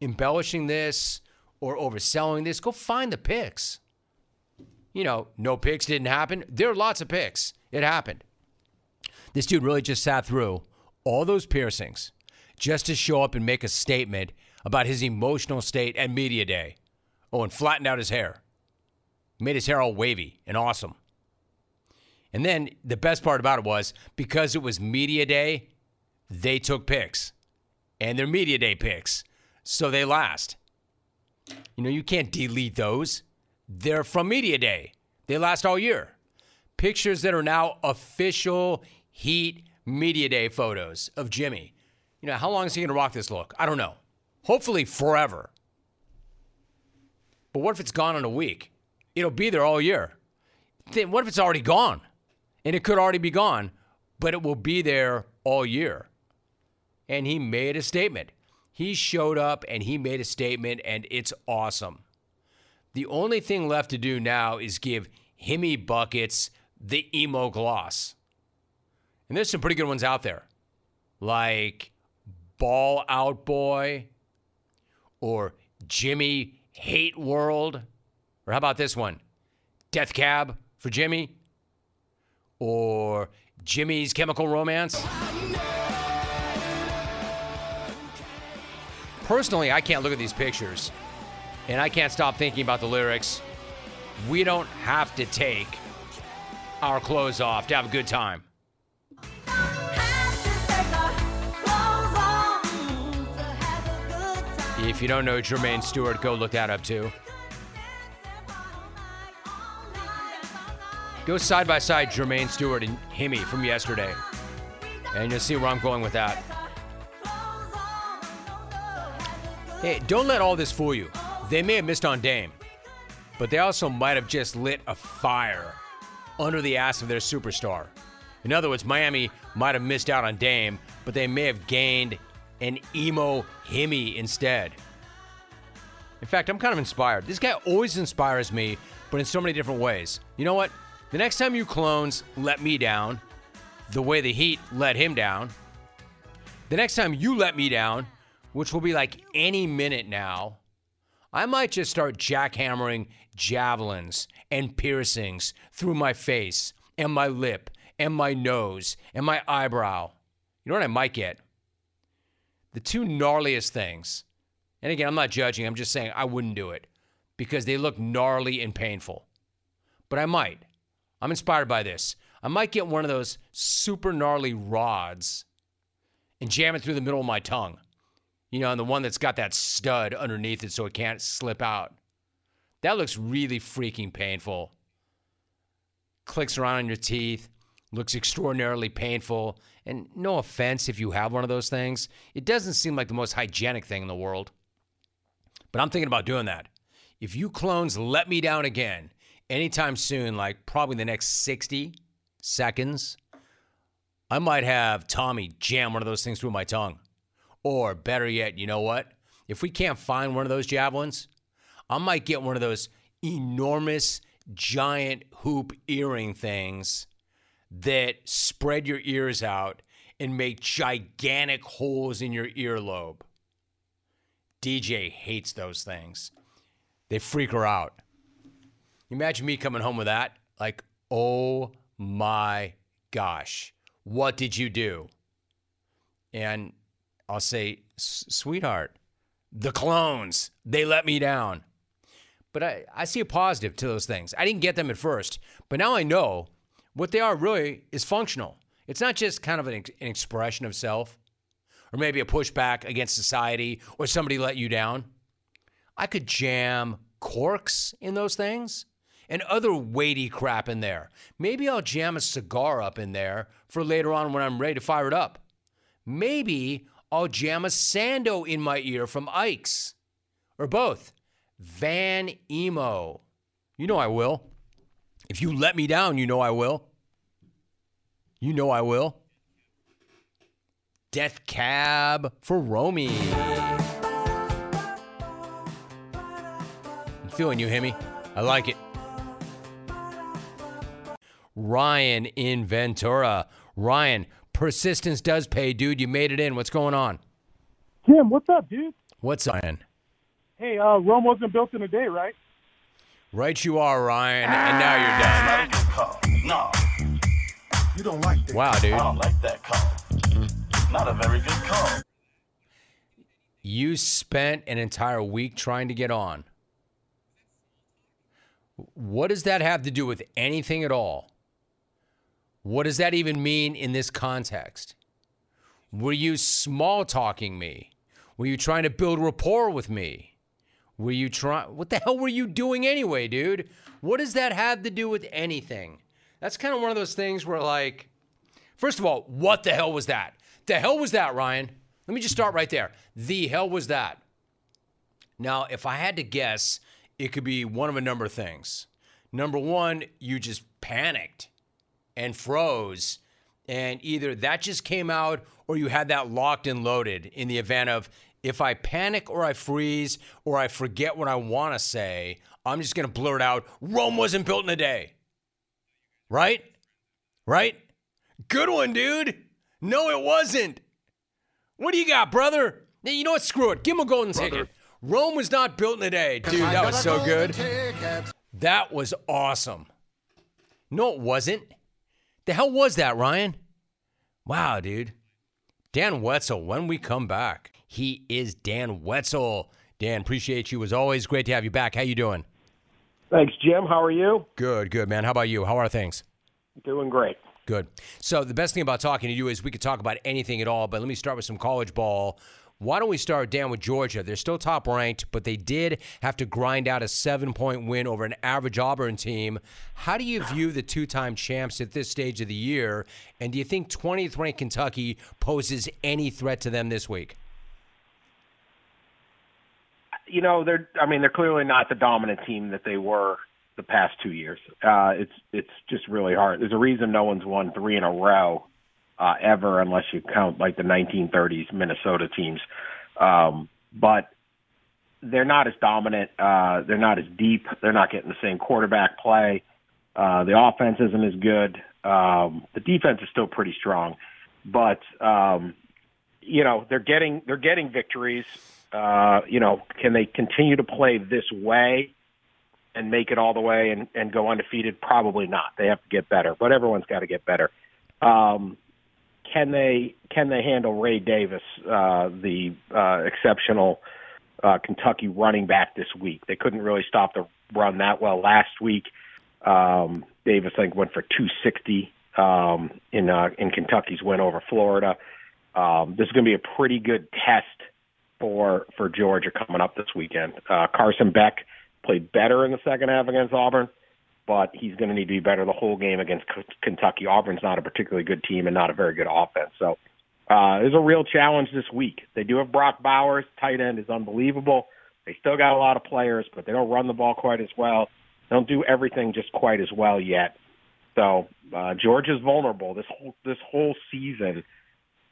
Speaker 2: embellishing this or overselling this. Go find the pics. You know, no pics didn't happen. There are lots of pics. It happened. This dude really just sat through all those piercings just to show up and make a statement about his emotional state at Media Day. Oh, and flattened out his hair. Made his hair all wavy and awesome. And then the best part about it was because it was Media Day, they took pics. And they're Media Day pics. So they last. You know, you can't delete those. They're from Media Day. They last all year. Pictures that are now official Heat Media Day photos of Jimmy. You know, how long is he going to rock this look? I don't know. Hopefully forever. But what if it's gone in a week? It'll be there all year. Then what if it's already gone? And it could already be gone, but it will be there all year. And he made a statement. He showed up and he made a statement, and it's awesome. The only thing left to do now is give Himmy Buckets the emo gloss. And there's some pretty good ones out there, like Ball Out Boy or Jimmy Hate World. Or how about this one? Death Cab for Jimmy or Jimmy's Chemical Romance. Personally, I can't look at these pictures and I can't stop thinking about the lyrics. We don't have to take our clothes off to have a good time. If you don't know Jermaine Stewart, go look that up too. Go side by side Jermaine Stewart and Himmy from yesterday, and you'll see where I'm going with that. Hey, don't let all this fool you. They may have missed on Dame. but they also might have just lit a fire under the ass of their superstar. In other words, Miami might have missed out on Dame, but they may have gained an emo Himmy instead. In fact, I'm kind of inspired. This guy always inspires me, but in so many different ways. You know what? The next time you clones let me down, the way the Heat let him down, the next time you let me down, which will be like any minute now, I might just start jackhammering javelins and piercings through my face and my lip and my nose and my eyebrow. You know what I might get? The two gnarliest things. And again, I'm not judging, I'm just saying I wouldn't do it because they look gnarly and painful. But I might. I'm inspired by this. I might get one of those super gnarly rods and jam it through the middle of my tongue. You know, and the one that's got that stud underneath it so it can't slip out. That looks really freaking painful. Clicks around on your teeth, looks extraordinarily painful. And no offense if you have one of those things, it doesn't seem like the most hygienic thing in the world. But I'm thinking about doing that. If you clones let me down again anytime soon, like probably the next 60 seconds, I might have Tommy jam one of those things through my tongue. Or better yet, you know what? If we can't find one of those javelins, I might get one of those enormous, giant hoop earring things that spread your ears out and make gigantic holes in your earlobe. DJ hates those things. They freak her out. Imagine me coming home with that. Like, oh my gosh, what did you do? And I'll say, sweetheart, the clones, they let me down. But I, I see a positive to those things. I didn't get them at first, but now I know what they are really is functional. It's not just kind of an, an expression of self or maybe a pushback against society or somebody let you down. I could jam corks in those things and other weighty crap in there. Maybe I'll jam a cigar up in there for later on when I'm ready to fire it up. Maybe I'll jam a Sando in my ear from Ike's or both. Van Emo. You know I will. If you let me down, you know I will. You know I will. Death Cab for Romy. I'm feeling you, Himmy. I like it. Ryan in Ventura. Ryan, persistence does pay, dude. You made it in. What's going on?
Speaker 12: Tim, what's up, dude?
Speaker 2: What's Ryan?
Speaker 12: Hey, uh, Rome wasn't built in a day, right?
Speaker 2: Right, you are, Ryan. And now you're done.
Speaker 14: No. You don't like that.
Speaker 2: Wow, dude.
Speaker 14: I don't like that call. Not a very good call.
Speaker 2: You spent an entire week trying to get on. What does that have to do with anything at all? What does that even mean in this context? Were you small talking me? Were you trying to build rapport with me? Were you trying? What the hell were you doing anyway, dude? What does that have to do with anything? That's kind of one of those things where, like, first of all, what the hell was that? The hell was that, Ryan? Let me just start right there. The hell was that? Now, if I had to guess, it could be one of a number of things. Number one, you just panicked and froze, and either that just came out or you had that locked and loaded in the event of if I panic or I freeze or I forget what I want to say, I'm just going to blurt out, Rome wasn't built in a day. Right? Right? Good one, dude. No, it wasn't. What do you got, brother? You know what? Screw it. Give him a golden brother. ticket. Rome was not built in a day. Dude, that was so good. That was awesome. No, it wasn't. The hell was that, Ryan? Wow, dude. Dan Wetzel, when we come back, he is Dan Wetzel. Dan, appreciate you as always. Great to have you back. How you doing?
Speaker 15: Thanks, Jim. How are you?
Speaker 2: Good, good, man. How about you? How are things?
Speaker 15: Doing great.
Speaker 2: Good. So the best thing about talking to you is we could talk about anything at all, but let me start with some college ball. Why don't we start, down with Georgia? They're still top ranked, but they did have to grind out a seven point win over an average Auburn team. How do you view the two time champs at this stage of the year? And do you think 20th ranked Kentucky poses any threat to them this week?
Speaker 15: you know, they're. I mean, they're clearly not the dominant team that they were the past two years. Uh, it's it's just really hard. There's a reason no one's won three in a row uh, ever, unless you count like the 1930s Minnesota teams. Um, but they're not as dominant. Uh, they're not as deep. They're not getting the same quarterback play. Uh, the offense isn't as good. Um, the defense is still pretty strong, but um, you know they're getting they're getting victories. Uh, you know, can they continue to play this way and make it all the way and, and go undefeated? Probably not. They have to get better, but everyone's got to get better. Um, can they can they handle Ray Davis, uh, the uh, exceptional uh, Kentucky running back this week? They couldn't really stop the run that well last week. Um, Davis, I think, went for 260 um, in uh, in Kentucky's win over Florida. Um, this is going to be a pretty good test for for Georgia coming up this weekend. Uh, Carson Beck played better in the second half against Auburn, but he's going to need to be better the whole game against K- Kentucky. Auburn's not a particularly good team and not a very good offense. So uh, there's a real challenge this week. They do have Brock Bowers, tight end is unbelievable. They still got a lot of players, but they don't run the ball quite as well. They don't do everything just quite as well yet. So uh, Georgia's vulnerable. This whole this whole season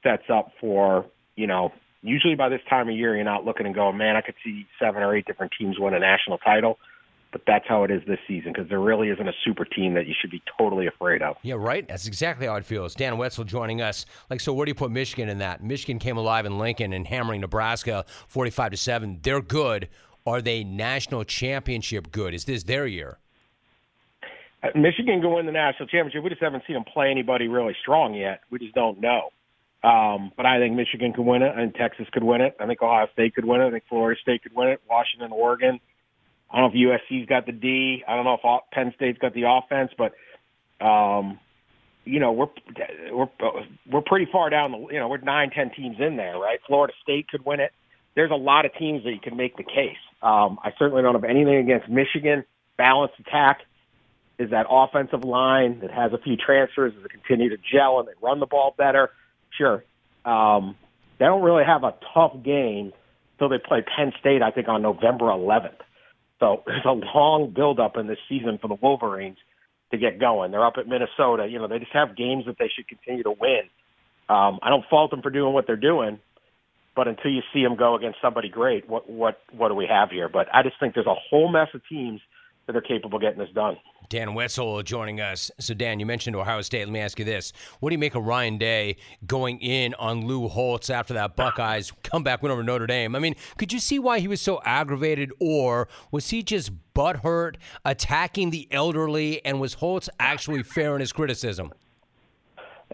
Speaker 15: sets up for you know usually by this time of year you're not looking and going, man, I could see seven or eight different teams win a national title. But that's how it is this season because there really isn't a super team that you should be totally afraid of.
Speaker 2: Yeah, right. That's exactly how it feels. Dan Wetzel joining us. Like, so where do you put Michigan in that? Michigan came alive in Lincoln and hammering Nebraska 45 to 7. They're good. Are they national championship good? Is this their year?
Speaker 15: Uh, Michigan can win the national championship. We just haven't seen them play anybody really strong yet. We just don't know. Um, but I think Michigan could win it, and Texas could win it. I think Ohio State could win it. I think Florida State could win it. Washington, Oregon. I don't know if USC's got the D. I don't know if Penn State's got the offense, but um, you know we're we're we're pretty far down the. You know we're nine, ten teams in there, right? Florida State could win it. There's a lot of teams that you can make the case. Um, I certainly don't have anything against Michigan. Balanced attack is that offensive line that has a few transfers as they continue to gel and they run the ball better. Sure, um, they don't really have a tough game until they play Penn State. I think on November 11th. So there's a long buildup in this season for the Wolverines to get going. They're up at Minnesota. You know, they just have games that they should continue to win. Um, I don't fault them for doing what they're doing, but until you see them go against somebody great, what what what do we have here? But I just think there's a whole mess of teams that are capable of getting this done.
Speaker 2: Dan Wetzel joining us. So, Dan, you mentioned Ohio State. Let me ask you this: What do you make of Ryan Day going in on Lou Holtz after that Buckeyes comeback win over Notre Dame? I mean, could you see why he was so aggravated, or was he just butthurt, attacking the elderly, and was Holtz actually fair in his criticism?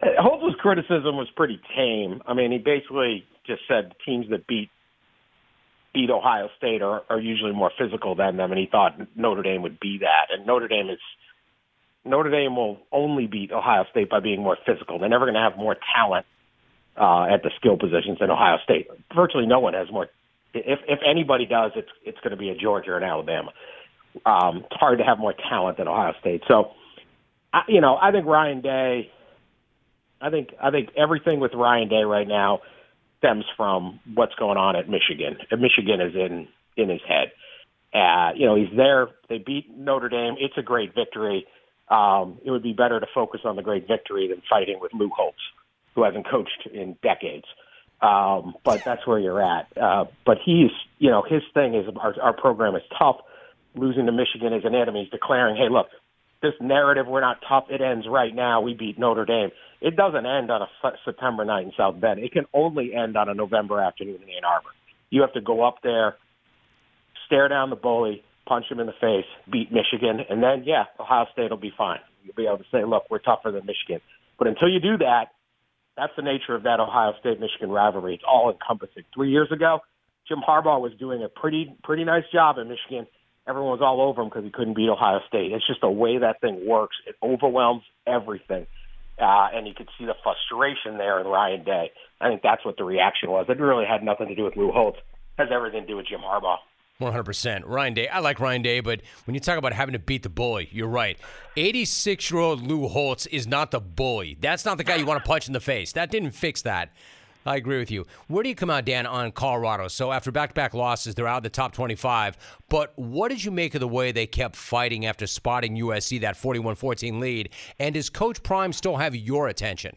Speaker 15: Holtz's criticism was pretty tame. I mean, he basically just said teams that beat beat Ohio State are, are usually more physical than them, and he thought Notre Dame would be that. And Notre Dame is Notre Dame will only beat Ohio State by being more physical. They're never going to have more talent uh, at the skill positions than Ohio State. Virtually no one has more. If if anybody does, it's it's going to be a Georgia or an Alabama. Um, it's hard to have more talent than Ohio State. So, I, you know, I think Ryan Day. I think I think everything with Ryan Day right now stems from what's going on at Michigan. Michigan is in in his head. Uh, you know, he's there. They beat Notre Dame. It's a great victory. Um, it would be better to focus on the great victory than fighting with Lou Holtz, who hasn't coached in decades. Um, but that's where you're at. Uh, but he's, you know, his thing is our, our program is tough. Losing to Michigan is an enemy. He's declaring, hey, look, this narrative, we're not tough. It ends right now. We beat Notre Dame. It doesn't end on a September night in South Bend. It can only end on a November afternoon in Ann Arbor. You have to go up there, stare down the bully, punch him in the face, beat Michigan, and then, yeah, Ohio State will be fine. You'll be able to say, look, we're tougher than Michigan. But until you do that, that's the nature of that Ohio State Michigan rivalry. It's all encompassing. Three years ago, Jim Harbaugh was doing a pretty pretty nice job in Michigan everyone was all over him because he couldn't beat Ohio State. It's just the way that thing works. It overwhelms everything. Uh, and you could see the frustration there in Ryan Day. I think that's what the reaction was. It really had nothing to do with Lou Holtz. It has everything to do with Jim Harbaugh.
Speaker 2: 100%. Ryan Day. I like Ryan Day, but when you talk about having to beat the bully, you're right. 86 year old Lou Holtz is not the bully. That's not the guy you want to punch in the face. That didn't fix that. I agree with you. Where do you come out, Dan, on Colorado? So after back-to-back losses, they're out of the top 25. But what did you make of the way they kept fighting after spotting USC that 41-14 lead? And does Coach Prime still have your attention?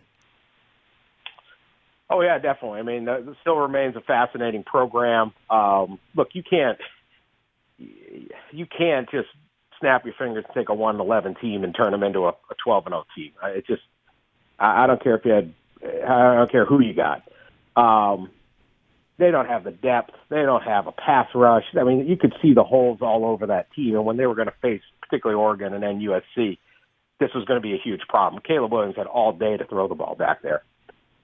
Speaker 15: Oh yeah, definitely. I mean, it still remains a fascinating program. Um, look, you can't you can't just snap your fingers and take a one eleven team and turn them into a, twelve and zero team. Uh, It just I, I don't care if you had I don't care who you got. Um, they don't have the depth. They don't have a pass rush. I mean, you could see the holes all over that team. And when they were going to face, particularly Oregon and then USC, this was going to be a huge problem. Caleb Williams had all day to throw the ball back there.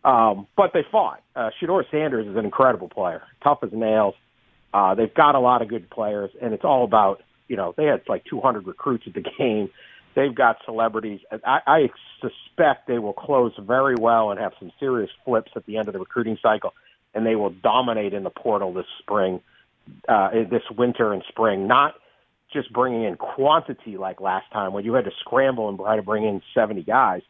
Speaker 15: Um, but they fought. Uh, Shedeur Sanders is an incredible player, tough as nails. Uh, they've got a lot of good players, and it's all about, you know, they had like 200 recruits at the game. They've got celebrities. I, I suspect they will close very well and have some serious flips at the end of the recruiting cycle, and they will dominate in the portal this spring, uh, this winter and spring. Not just bringing in quantity like last time when you had to scramble and try to bring in 70 guys.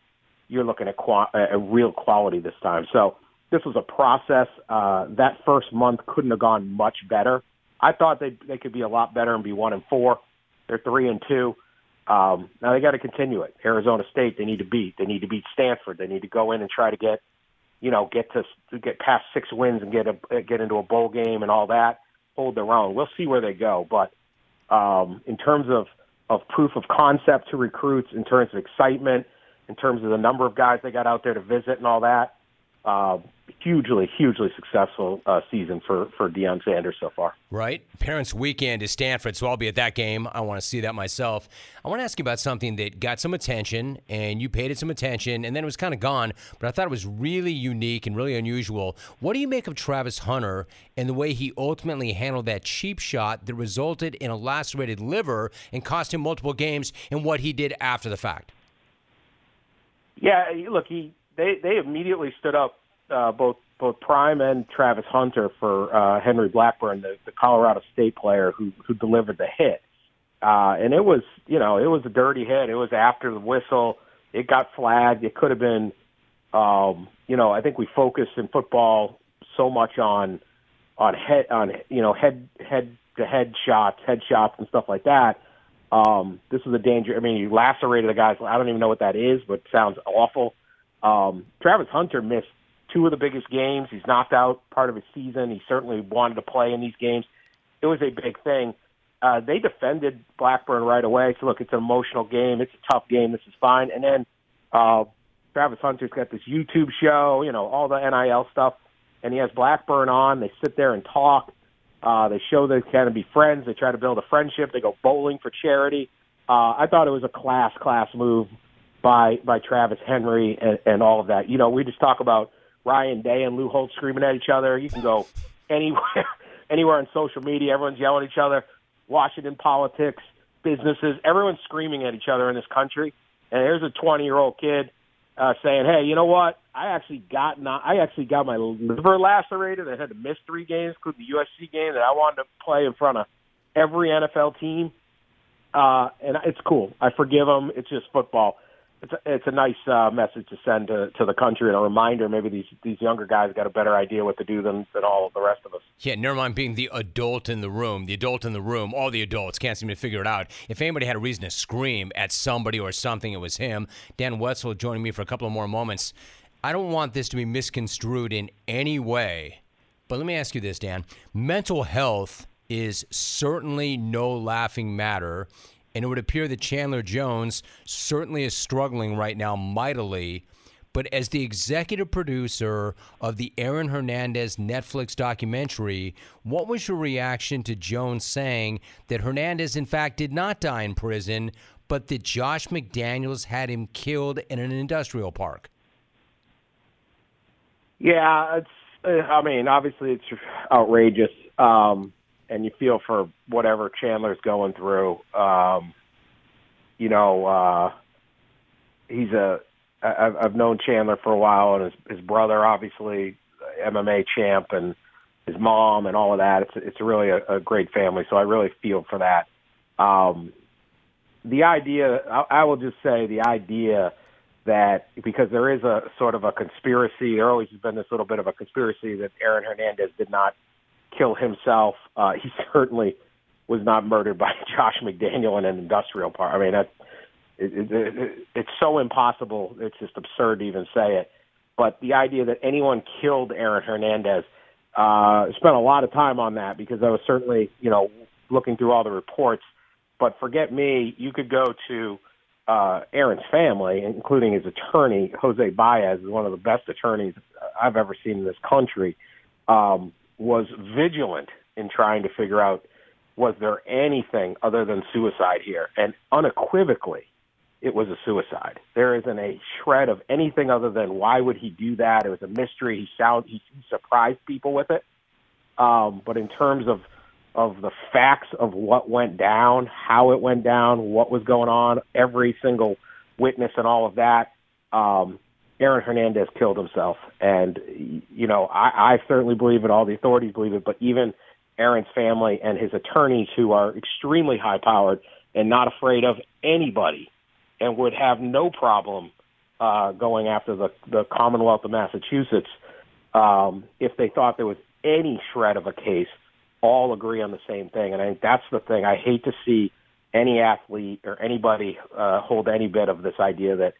Speaker 15: You're looking at qua- a real quality this time. So this was a process. Uh, that first month couldn't have gone much better. I thought they they could be a lot better and be one and four. They're three and two. Um, now they got to continue it. Arizona State they need to beat. They need to beat Stanford. They need to go in and try to get, you know, get to, get past six wins and get a get into a bowl game and all that. Hold their own. We'll see where they go. But um, in terms of of proof of concept to recruits, in terms of excitement, in terms of the number of guys they got out there to visit and all that, uh, hugely, hugely successful uh, season for for Deion Sanders so far.
Speaker 2: Right. Parents' weekend is Stanford, so I'll be at that game. I want to see that myself. I want to ask you about something that got some attention, and you paid it some attention, and then it was kind of gone, but I thought it was really unique and really unusual. What do you make of Travis Hunter and the way he ultimately handled that cheap shot that resulted in a lacerated liver and cost him multiple games, and what he did after the fact?
Speaker 15: Yeah, look, he they they immediately stood up uh, both both Prime and Travis Hunter for uh, Henry Blackburn, the, the Colorado State player who who delivered the hit. Uh, and it was, you know, it was a dirty hit. It was after the whistle. It got flagged. It could have been, um, you know, I think we focus in football so much on on head on you know head head to head shots, head shots, and stuff like that. Um, this is a danger. I mean, you lacerated a guy's. I don't even know what that is, but sounds awful. Um, Travis Hunter missed two of the biggest games. He's knocked out part of his season. He certainly wanted to play in these games. It was a big thing. Uh, they defended Blackburn right away. So look, it's an emotional game. It's a tough game. This is fine. And then uh, Travis Hunter's got this YouTube show. You know all the NIL stuff, and he has Blackburn on. They sit there and talk. Uh, they show they kind of be friends. They try to build a friendship. They go bowling for charity. Uh, I thought it was a class class move by by Travis Henry and, and all of that. You know, we just talk about Ryan Day and Lou Holtz screaming at each other. You can go anywhere anywhere on social media. Everyone's yelling at each other. Washington politics, businesses, everyone's screaming at each other in this country. And here's a 20 year old kid uh, saying, "Hey, you know what? I actually got not, I actually got my liver lacerated. I had to miss three games, including the USC game that I wanted to play in front of every NFL team. Uh, and it's cool. I forgive him. It's just football. It's a, it's a nice uh, message to send to, to the country and a reminder. Maybe these these younger guys got a better idea what to do than than all of the rest of us.
Speaker 2: Yeah, never mind being the adult in the room. The adult in the room, all the adults can't seem to figure it out. If anybody had a reason to scream at somebody or something, it was him. Dan Wetzel joining me for a couple of more moments. I don't want this to be misconstrued in any way, but let me ask you this, Dan. Mental health is certainly no laughing matter, and it would appear that Chandler Jones certainly is struggling right now mightily. But as the executive producer of the Aaron Hernandez Netflix documentary, what was your reaction to Jones saying that Hernandez, in fact, did not die in prison, but that Josh McDaniels had him killed in an industrial park?
Speaker 15: Yeah, it's. I mean, obviously it's outrageous, um, and you feel for whatever Chandler's going through. Um, you know, uh, he's a. I've, I've known Chandler for a while, and his, his brother, obviously, MMA champ, and his mom, and all of that. It's it's really a, a great family, so I really feel for that. Um, the idea, I, I will just say, the idea that because there is a sort of a conspiracy, there always has been this little bit of a conspiracy that Aaron Hernandez did not kill himself. Uh, he certainly was not murdered by Josh McDaniel in an industrial park. I mean, that it, it, it, it's so impossible. It's just absurd to even say it. But the idea that anyone killed Aaron Hernandez, uh, spent a lot of time on that because I was certainly, you know, looking through all the reports. But forget me, you could go to uh, Aaron's family, including his attorney, Jose Baez, is one of the best attorneys I've ever seen in this country, um, was vigilant in trying to figure out was there anything other than suicide here? And unequivocally, it was a suicide. There isn't a shred of anything other than why would he do that? It was a mystery. He sound he, surprised people with it. Um, but in terms of of the facts of what went down, how it went down, what was going on, every single witness and all of that, um, Aaron Hernandez killed himself. And you know, I, I certainly believe it. All the authorities believe it. But even Aaron's family and his attorneys, who are extremely high powered and not afraid of anybody, and would have no problem uh, going after the, the Commonwealth of Massachusetts um, if they thought there was any shred of a case, all agree on the same thing. And I think that's the thing. I hate to see any athlete or anybody uh, hold any bit of this idea that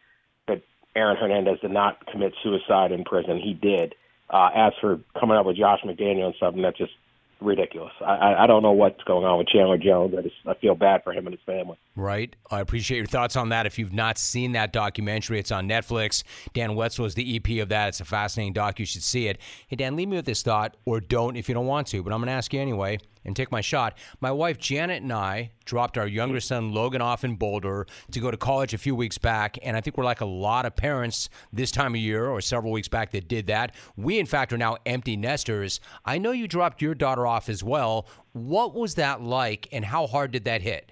Speaker 15: that Aaron Hernandez did not commit suicide in prison. He did. Uh, as for coming up with Josh McDaniel and something, that's just ridiculous. I, I don't know what's going on with Chandler Jones. I just I feel bad for him and his family.
Speaker 2: Right. I appreciate your thoughts on that. If you've not seen that documentary, it's on Netflix. Dan Wetzel is the EP of that. It's a fascinating doc. You should see it. Hey, Dan, leave me with this thought, or don't if you don't want to, but I'm going to ask you anyway and take my shot. My wife Janet and I dropped our younger son Logan off in Boulder to go to college a few weeks back, and I think we're like a lot of parents this time of year or several weeks back that did that. We, in fact, are now empty nesters. I know you dropped your daughter off as well. What was that like, and how hard did that hit?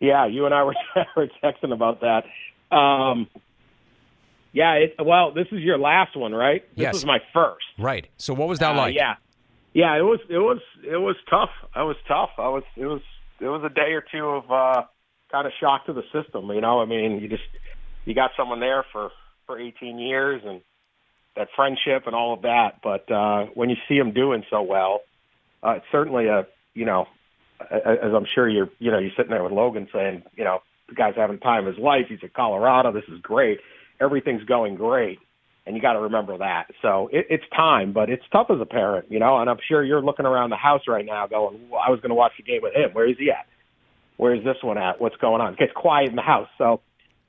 Speaker 15: Yeah, you and I were, were texting about that. Um, yeah, it, well, this is your last one, right? This
Speaker 2: Yes.
Speaker 15: was my first.
Speaker 2: Right. So what was that
Speaker 15: Uh,
Speaker 2: like?
Speaker 15: Yeah, yeah. It was it was it was tough. I was tough. I was it was it was a day or two of uh, kind of shock to the system. You know, I mean, you just you got someone there for for 18 years and that friendship and all of that. But uh, when you see him doing so well, uh, it's certainly a you know, as I'm sure you're you know you're sitting there with Logan saying you know the guy's having time of his life. He's at Colorado. This is great. Everything's going great and you got to remember that. So it, it's time, but it's tough as a parent, you know. And I'm sure you're looking around the house right now, going, well, "I was going to watch the game with him. Where is he at? Where is this one at? What's going on?" It gets quiet in the house, so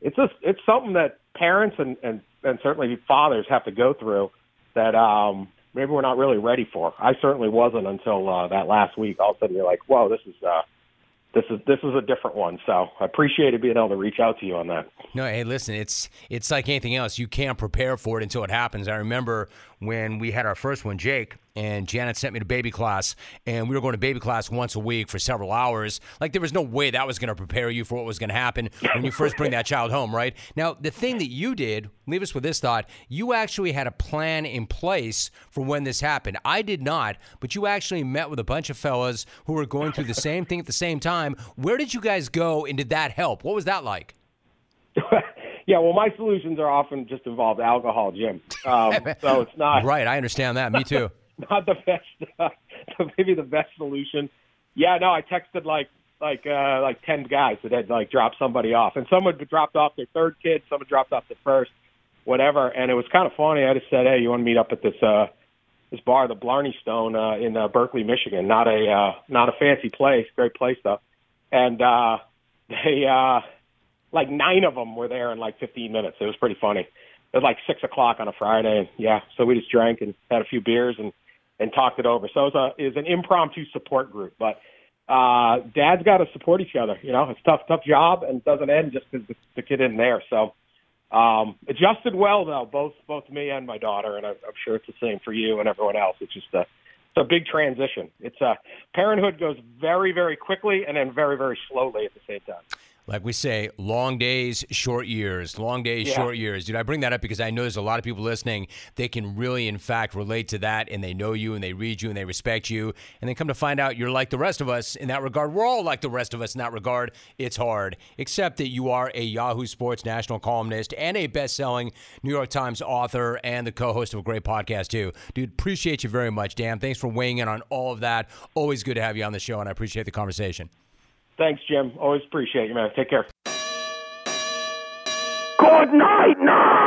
Speaker 15: it's just it's something that parents and and and certainly fathers have to go through that um maybe we're not really ready for. I certainly wasn't until uh, that last week. All of a sudden, you're like, "Whoa, this is." uh this is this is a different one, so I appreciated being able to reach out to you on that.
Speaker 2: No, hey, listen, it's it's like anything else. You can't prepare for it until it happens. I remember when we had our first one, Jake, and Janet sent me to baby class, and we were going to baby class once a week for several hours. Like there was no way that was going to prepare you for what was going to happen when you first bring that child home, right? Now, the thing that you did, leave us with this thought: you actually had a plan in place for when this happened. I did not, but you actually met with a bunch of fellas who were going through the same thing at the same time. Where did you guys go, and did that help? What was that like?
Speaker 15: Yeah, well, my solutions are often just involved alcohol, Jim. Um, so it's not
Speaker 2: Right, I understand that. Me too.
Speaker 15: not the best, uh, maybe the best solution. Yeah, no, I texted like like uh, like ten guys that had like dropped somebody off, and some had dropped off their third kid, some had dropped off their first, whatever. And it was kind of funny. I just said, hey, you want to meet up at this uh, this bar, the Blarney Stone, uh, in uh, Berkley, Michigan. Not a uh, not a fancy place, great place though. And uh, they uh, like nine of them were there in like 15 minutes. It was pretty funny. It was like six o'clock on a Friday, and yeah, so we just drank and had a few beers and and talked it over. So it was a was an impromptu support group, but uh, dads got to support each other. You know, it's a tough, tough job, and doesn't end just because the, the kid isn't there. So um, adjusted well though, both both me and my daughter, and I'm, I'm sure it's the same for you and everyone else. It's just a it's a big transition. It's a parenthood goes very very quickly and then very very slowly at the same time.
Speaker 2: Like we say, long days, short years. Long days,
Speaker 15: Yeah.
Speaker 2: short years. Dude, I bring that up because I know there's a lot of people listening. They can really, in fact, relate to that and they know you and they read you and they respect you. And then come to find out you're like the rest of us in that regard. We're all like the rest of us in that regard. It's hard, except that you are a Yahoo Sports national columnist and a best selling New York Times author and the co host of a great podcast, too. Dude, appreciate you very much, Dan. Thanks for weighing in on all of that. Always good to have you on the show, and I appreciate the conversation.
Speaker 15: Thanks, Jim. Always appreciate you, man. Take care.
Speaker 8: Good night, night.